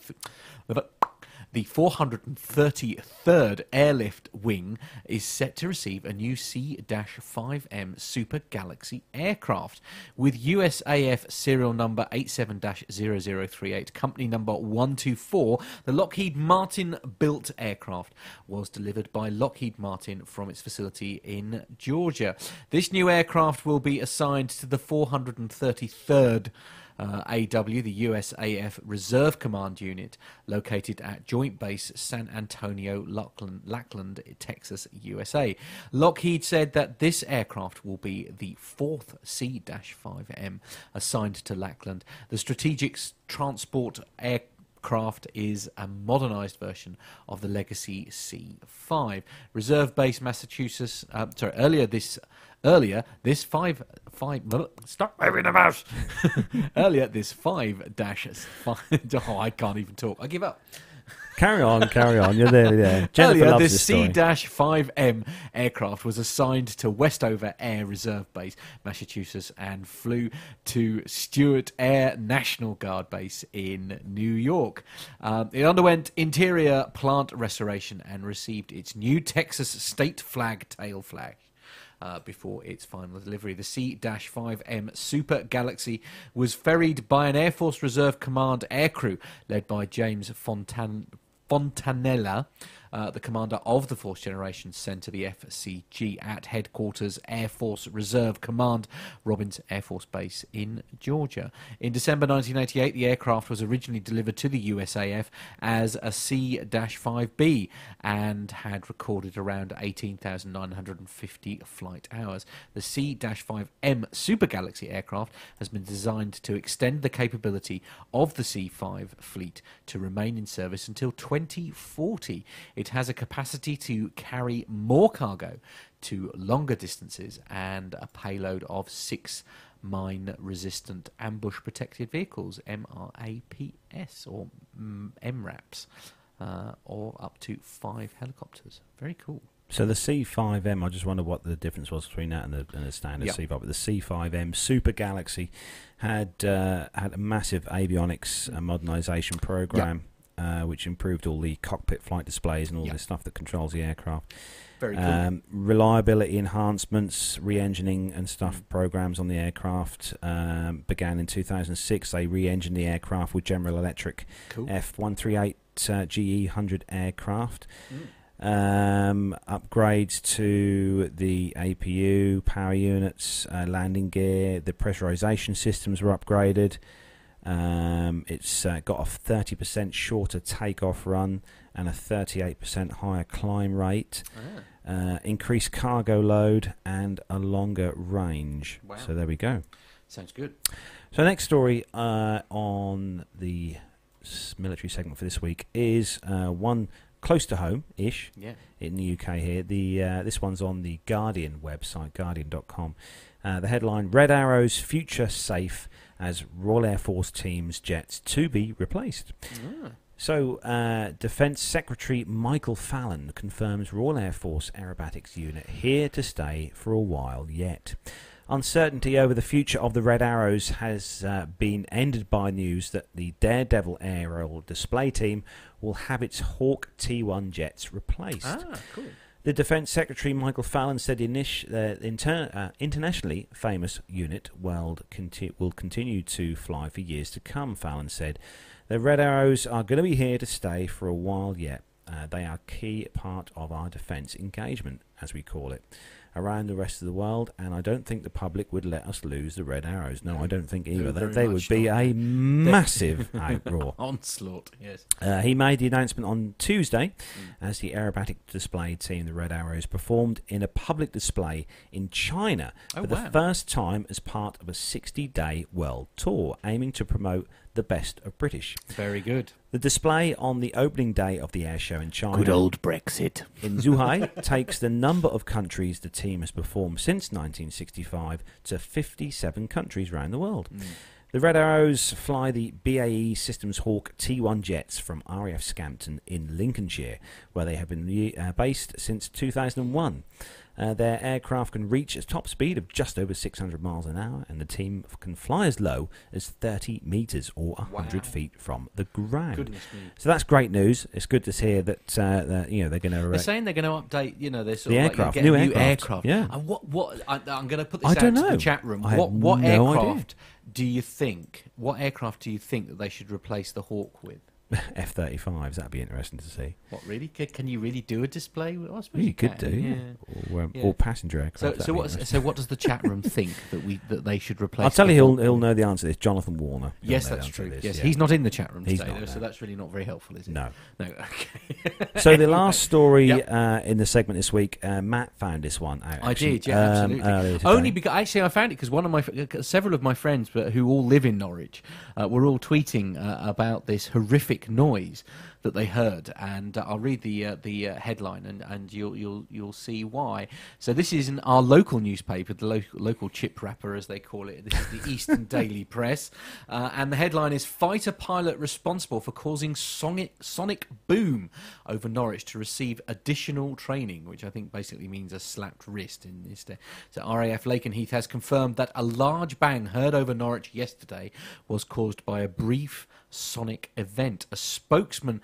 the 433rd Airlift Wing is set to receive a new C-5M Super Galaxy aircraft with USAF serial number 87-0038, company number 124. The Lockheed Martin built aircraft was delivered by Lockheed Martin from its facility in Georgia. This new aircraft will be assigned to the 433rd uh, AW, the USAF Reserve Command Unit, located at Joint Base San Antonio, Lackland, Lackland, Texas, USA. Lockheed said that this aircraft will be the fourth C 5M assigned to Lackland. The Strategic Transport Aircraft is a modernised version of the legacy C5. Reserve Base Massachusetts. Uh, sorry, earlier this earlier this five five. Stop moving the mouse. earlier this five dash five. Oh, I can't even talk. I give up. Carry on, carry on. You're there, yeah. Jennifer Earlier, this this story. C-5M aircraft was assigned to Westover Air Reserve Base, Massachusetts, and flew to Stewart Air National Guard Base in New York. Um, it underwent interior plant restoration and received its new Texas state flag tail flag. Uh, before its final delivery. The C 5M Super Galaxy was ferried by an Air Force Reserve Command aircrew led by James Fontan- Fontanella, uh, the commander of the Fourth Generation Centre, the FCG, at headquarters Air Force Reserve Command, Robins Air Force Base in Georgia. In December 1988, the aircraft was originally delivered to the USAF as a C 5B and had recorded around 18,950 flight hours. The C 5M Super Galaxy aircraft has been designed to extend the capability of the C 5 fleet to remain in service until 2040. It has a capacity to carry more cargo to longer distances and a payload of six mine resistant ambush protected vehicles, MRAPS or MRAPs, uh, or up to five helicopters. Very cool. So the C5M, I just wonder what the difference was between that and the, and the standard Yeah. C5. But the C5M Super Galaxy had uh, had a massive avionics uh, modernisation program, uh, which improved all the cockpit flight displays and all the stuff that controls the aircraft. Very cool. Um, reliability enhancements, re-enginening and stuff Mm. programs on the aircraft um, began in 2006. They re-engined the aircraft with General Electric cool. F138 uh, GE 100 aircraft. Mm. Um, upgrades to the APU, power units, uh, landing gear, the pressurization systems were upgraded. Um, it's uh, got a 30% shorter takeoff run and a 38% higher climb rate, Ah, uh, increased cargo load, and a longer range. Wow. So there we go. sounds good. So next story uh, on the military segment for this week is uh, one close to home ish Yeah. in the UK here. The uh, this one's on the Guardian website, Guardian.com. Uh, the headline: Red Arrow's future safe as Royal Air Force teams jets to be replaced. Ah. So, uh, Defence Secretary Michael Fallon confirms Royal Air Force Aerobatics Unit here to stay for a while yet. Uncertainty over the future of the Red Arrows has uh, been ended by news that the Daredevil aerial display team will have its Hawk T1 jets replaced. Ah, cool. The Defence Secretary Michael Fallon said the init- uh, inter- uh, internationally famous unit world conti- will continue to fly for years to come, Fallon said. The Red Arrows are going to be here to stay for a while yet. Uh, they are a key part of our defence engagement. as we call it, around the rest of the world. And I don't think the public would let us lose the red arrows. No, I don't think either. They, they would be not. a massive outroar. Onslaught, yes. Uh, he made the announcement on Tuesday Mm. as the aerobatic display team, the Red Arrows, performed in a public display in China Oh, for the first time as part of a 60 day world tour aiming to promote the best of British. Very good. The display on the opening day of the air show in China Good old Brexit. in Zhuhai takes the number of countries the team has performed since 1965 to 57 countries around the world. Mm. The Red Arrows fly the BAE Systems Hawk T1 jets from RAF Scampton in Lincolnshire, where they have been uh, based since 2001. Uh, their aircraft can reach a top speed of just over 600 miles an hour, and the team can fly as low as 30 metres or 100 Wow. feet from the ground. So that's great news. It's good to hear that, uh, that you know they're going to. They're saying they're going to update, you know, they're sort The of aircraft, like new new aircraft, aircraft. yeah. And what, what, I, I'm going to put this I out to the chat room. I What, what no idea. aircraft do you think, what aircraft do you think that they should replace the Hawk with? F-35s. That'd be interesting to see. What, really? Can, can you really do a display? Well, I suppose You, you, could can, do, yeah. Or, um, Yeah. or passenger aircraft. So, so what? So, what does the chat room think that we that they should replace? I'll tell you, he'll he'll know the answer. to this. Jonathan Warner. Yes, that's true. this, yes, yeah. he's not in the chat room He's today, though, so that's really not very helpful, is it? No. No. Okay. So the last story Yep. uh, in the segment this week, uh, Matt found this one out. I actually, did, yeah, um, absolutely. Only because actually I found it because one of my several of my friends but who all live in Norwich uh, were all tweeting uh, about this horrific noise that they heard, and uh, I'll read the uh, the uh, headline and, and you'll you'll you'll see why. So this is in our local newspaper, the lo- local chip wrapper as they call it. This is the Eastern Daily Press, uh, and the headline is "Fighter pilot responsible for causing sonic sonic boom over Norwich to receive additional training," which I think basically means a slapped wrist in this day. So RAF Lakenheath has confirmed that a large bang heard over Norwich yesterday was caused by a brief sonic event. A spokesman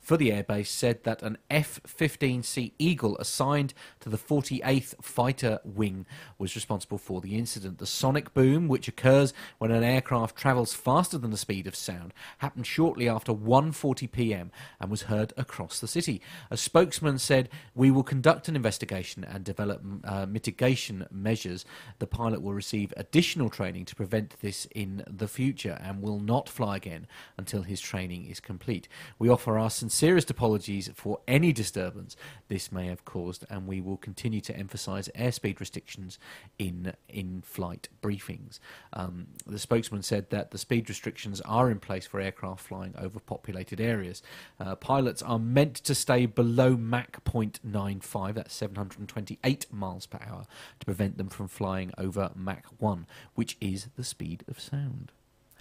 for the airbase said that an F 15C Eagle assigned to the 48th Fighter Wing was responsible for the incident. The sonic boom, which occurs when an aircraft travels faster than the speed of sound, happened shortly after 1:40 p.m. and was heard across the city. A spokesman said, "We will conduct an investigation and develop uh, mitigation measures. The pilot will receive additional training to prevent this in the future and will not fly again until his training is complete. We offer our sincerest apologies for any disturbance this may have caused, and we will continue to emphasise airspeed restrictions in in-flight briefings." Um, the spokesman said that the speed restrictions are in place for aircraft flying over populated areas. Uh, pilots are meant to stay below Mach 0.95, that's 728 miles per hour, to prevent them from flying over Mach 1, which is the speed of sound.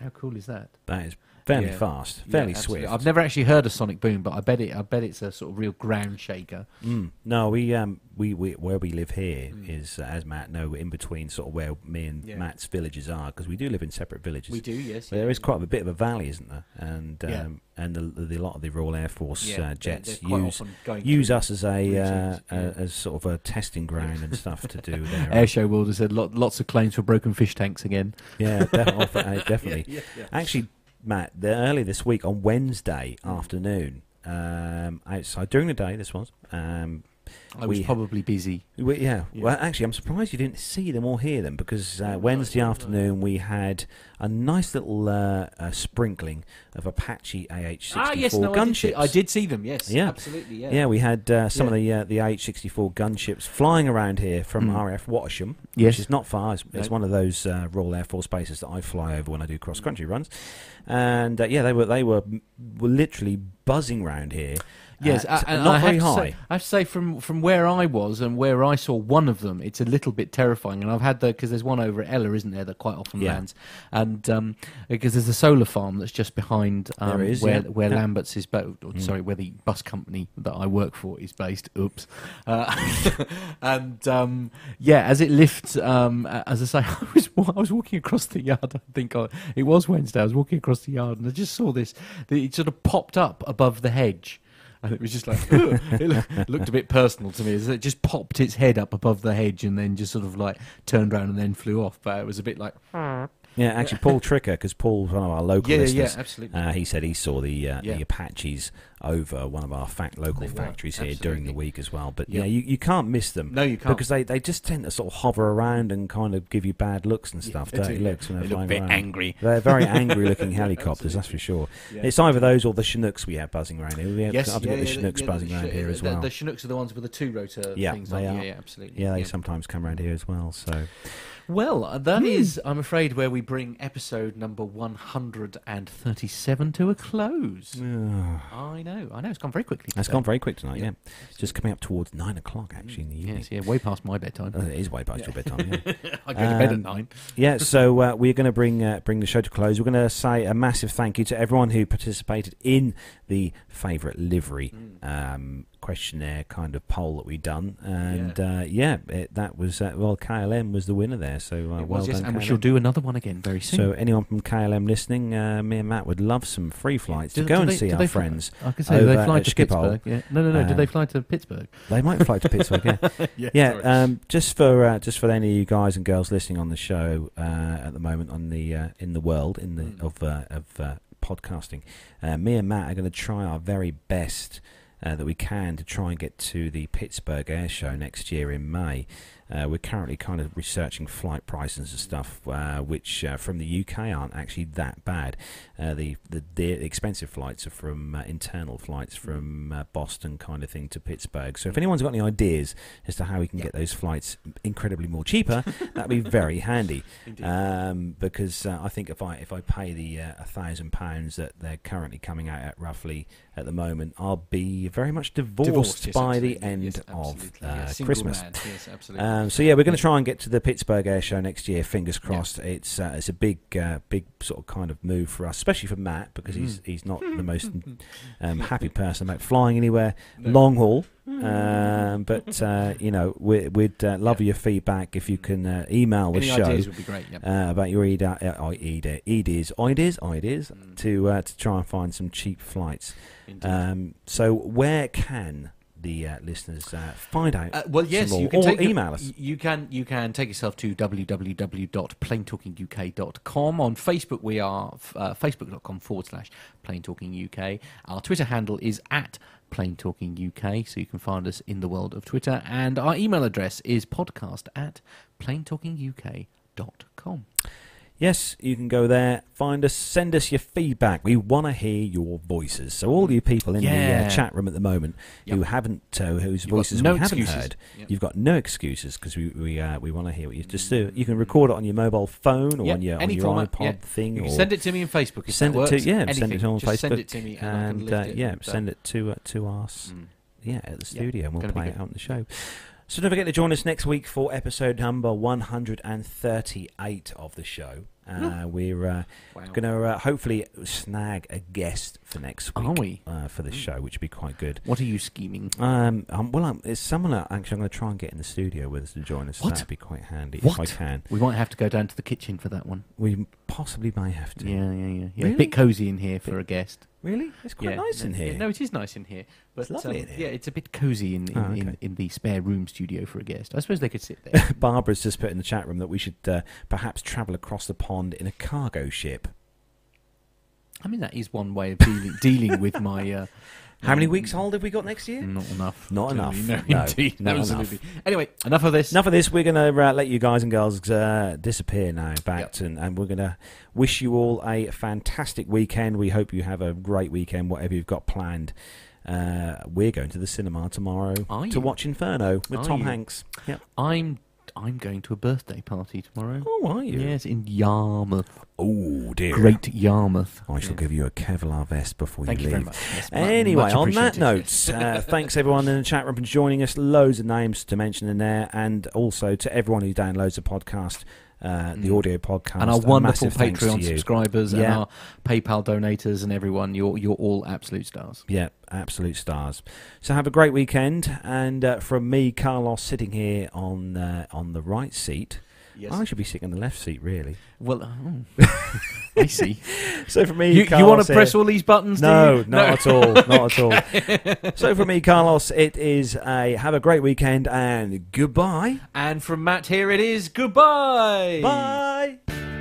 How cool is that? that is fairly Yeah. fast, fairly absolutely. swift. I've never actually heard a sonic boom, but I bet it. I bet it's a sort of real ground shaker. Mm. No, we um we, we where we live here Mm. is uh, as Matt know in between sort of where me and Yeah. Matt's villages are because we do live in separate villages. We do, yes. There is quite a bit of a valley, isn't there? And um, Yeah. and the, the, a lot of the Royal Air Force Yeah, uh, jets use use us as a, uh, a as sort of a testing ground and stuff to do there. Airshow World has said lot, lots of claims for broken fish tanks again. Yeah, definitely. uh, definitely. Yeah, yeah, Actually, Matt, the, early this week on Wednesday Mm. afternoon, um, outside during the day, this was. Um, I was We- probably busy. we, yeah. Yeah. Well, actually, I'm surprised you didn't see them or hear them because uh, Wednesday afternoon we had a nice little uh, uh, sprinkling of Apache AH-64 Ah, yes, no, I did, see, gunships. I did see them. Yes, Yeah. absolutely. Yeah, Yeah, we had uh, some Yeah. of the uh, the AH-64 gunships flying around here from Mm. RAF Wattisham, Yes. which is not far. It's, it's one of those uh, Royal Air Force bases that I fly over when I do cross country runs, and uh, yeah, they were they were, were literally buzzing round here. Yes, uh, and not I very have to high. Say, I have to say, from from where I was and where I saw one of them, it's a little bit terrifying. And I've had the because there's one over at Ella, isn't there, that quite often Yeah. lands, and um, because there's a solar farm that's just behind um, is, where yeah. where Yeah. Lambert's is, ba- Mm. sorry, where the bus company that I work for is based. Oops, uh, and um, yeah, as it lifts, um, as I say, I was I was walking across the yard. I think I, it was Wednesday. I was walking across the yard, and I just saw this. It sort of popped up above the hedge. And it was just like, it loo- looked a bit personal to me. It just popped its head up above the hedge and then just sort of like turned around and then flew off. But it was a bit like, hmm. Yeah, actually, Paul Tricker, because Paul's one of our local yeah, yeah, absolutely. Uh, he said he saw the uh, Yeah. the Apaches over one of our fact local They were, factories here during the week as well. But Yeah. yeah, you, you can't miss them. No, you can't. Because they, they just tend to sort of hover around and kind of give you bad looks and stuff, they dirty do. looks when They they're look a bit around. angry. They're very angry looking helicopters, that's for sure. Yeah. It's either those or the Chinooks we have buzzing around here. We have, Yes, I've yeah, got the Chinooks yeah, buzzing around here as well. The Chinooks are the ones with the two rotor Yeah, things they on. are. Yeah, yeah, absolutely. yeah, they sometimes come around here as well. So Well, uh, that Hmm. is, I'm afraid, where we bring episode number 137 to a close. I know, I know, it's gone very quickly. that's today. gone very quick tonight. Yeah. Yeah, just coming up towards nine o'clock actually in the evening. Yes, yeah, way past my bedtime. Uh, it is way past your bedtime. Yeah. I go to bed at um, nine. Yeah, so uh, we're going to bring uh, bring the show to close. We're going to say a massive thank you to everyone who participated in the favourite livery Mm. um, questionnaire kind of poll that we done, and yeah, uh, yeah it, that was uh, well KLM was the winner there. So uh, It well yes, done, and we KLM. shall do another one again very soon. So anyone from KLM listening, uh, me and Matt would love some free flights Do- to go do and they- see our they fly- friends. I can say, they fly to Schiphol. Pittsburgh? Yeah. No, no, no. did they Um, fly to Pittsburgh? They might fly to Pittsburgh. Yeah. yeah, um, just for uh, just for any of you guys and girls listening on the show uh, at the moment on the uh, in the world in the Mm. of uh, of uh, podcasting, uh, me and Matt are going to try our very best uh, that we can to try and get to the Pittsburgh Air Show next year in May. Uh, we're currently kind of researching flight prices and stuff, uh, which uh, from the UK aren't actually that bad. Uh, the, the the expensive flights are from uh, internal flights from uh, Boston kind of thing to Pittsburgh. So if anyone's got any ideas as to how we can Yeah. get those flights incredibly more cheaper, that'd be very handy. Um, because uh, I think if I if I pay the a thousand pounds that they're currently coming out at roughly at the moment, I'll be very much divorced, yes, by the end Yes, of uh, Christmas. Yes. Um, so yeah, we're going to try and get to the Pittsburgh Air Show next year. Fingers crossed. It's uh, it's a big uh, big sort of kind of move for us, especially for Matt because he's Mm. he's not the most um, happy person about flying anywhere long haul. Um, but uh, you know, we, we'd uh, love Yeah. your feedback if you can uh, email the Any show ideas would be great. Yeah. uh, about your ide- uh, ide- ideas, ideas, ideas Mm. to uh, to try and find some cheap flights. Um, so where can the uh, listeners uh, find out? Uh, well, yes, you can or take email us. You can you can take yourself to www.planetalkinguk.com. On Facebook, we are uh, facebook.com forward slash planetalkinguk. Our Twitter handle is at planetalkinguk, so you can find us in the world of Twitter. And our email address is podcast at planetalkinguk.com. Yes, you can go there, find us, send us your feedback. We want to hear your voices. So all you people in the uh, chat room at the moment who haven't, uh, whose You've voices no we haven't heard, Yep. you've got no excuses because we we uh, we want to hear what you just do. You can record it on your mobile phone or Yep, on your any on your format, iPod yeah. thing, You or send it to me on Facebook if send that it works. to yeah, Anything. send it on Just Facebook Send it to me and, and uh, it yeah, send it to uh, to us. mm. Yeah, at the Yeah, studio, and we'll play it out on the show. So don't forget to join us next week for episode number 138 of the show. Uh, we're uh, Wow. going to uh, hopefully snag a guest for next week Are we? Uh, for the Mm. show, which would be quite good. What are you scheming? Um, um, well, um, it's someone that actually I'm going to try and get in the studio with us to join us. What? That'd be quite handy What? if I can. We might have to go down to the kitchen for that one. We possibly may have to. Yeah, yeah, yeah. yeah. Really? A bit cosy in here for a guest. Really? It's quite yeah. nice in no, here. no, it is nice in here. But It's lovely um, in here. Yeah, it's a bit cosy in in, Oh, okay. in in the spare room studio for a guest. I suppose they could sit there. Barbara's just put in the chat room that we should uh, perhaps travel across the pond in a cargo ship. I mean, that is one way of dealing dealing with my. Uh, How many um, weeks hold have we got next year? Not enough. Not enough. No, No, indeed. not absolutely. Anyway, enough of this. Enough of this. We're going to uh, let you guys and girls uh, disappear now, back, Yep. to, and, and we're going to wish you all a fantastic weekend. We hope you have a great weekend, whatever you've got planned. Uh, we're going to the cinema tomorrow Are to you? watch Inferno with Are Tom you? Hanks. Yep. I'm I'm going to a birthday party tomorrow. Oh, are you? Yes, in Yarmouth. Oh dear. Great Yarmouth. I shall Yeah. give you a Kevlar vest before Thank you you leave. very much. Yes, Anyway, on that note, uh, thanks everyone in the chat room for joining us. Loads of names to mention in there, and also to everyone who downloads the podcast, uh, the Mm. audio podcast. and our wonderful massive thanks to Patreon subscribers and our PayPal donators and everyone. You're you're all absolute stars. Yeah, absolute stars. So have a great weekend, and uh, from me, Carlos, sitting here on uh, on the right seat. Yes. I should be sitting on the left seat, really. Well, oh. I see. So for me, You, you want to press all these buttons? do No, not at all, not at all. so for me, Carlos, it is a have a great weekend and goodbye. And from Matt here, it is goodbye. Bye.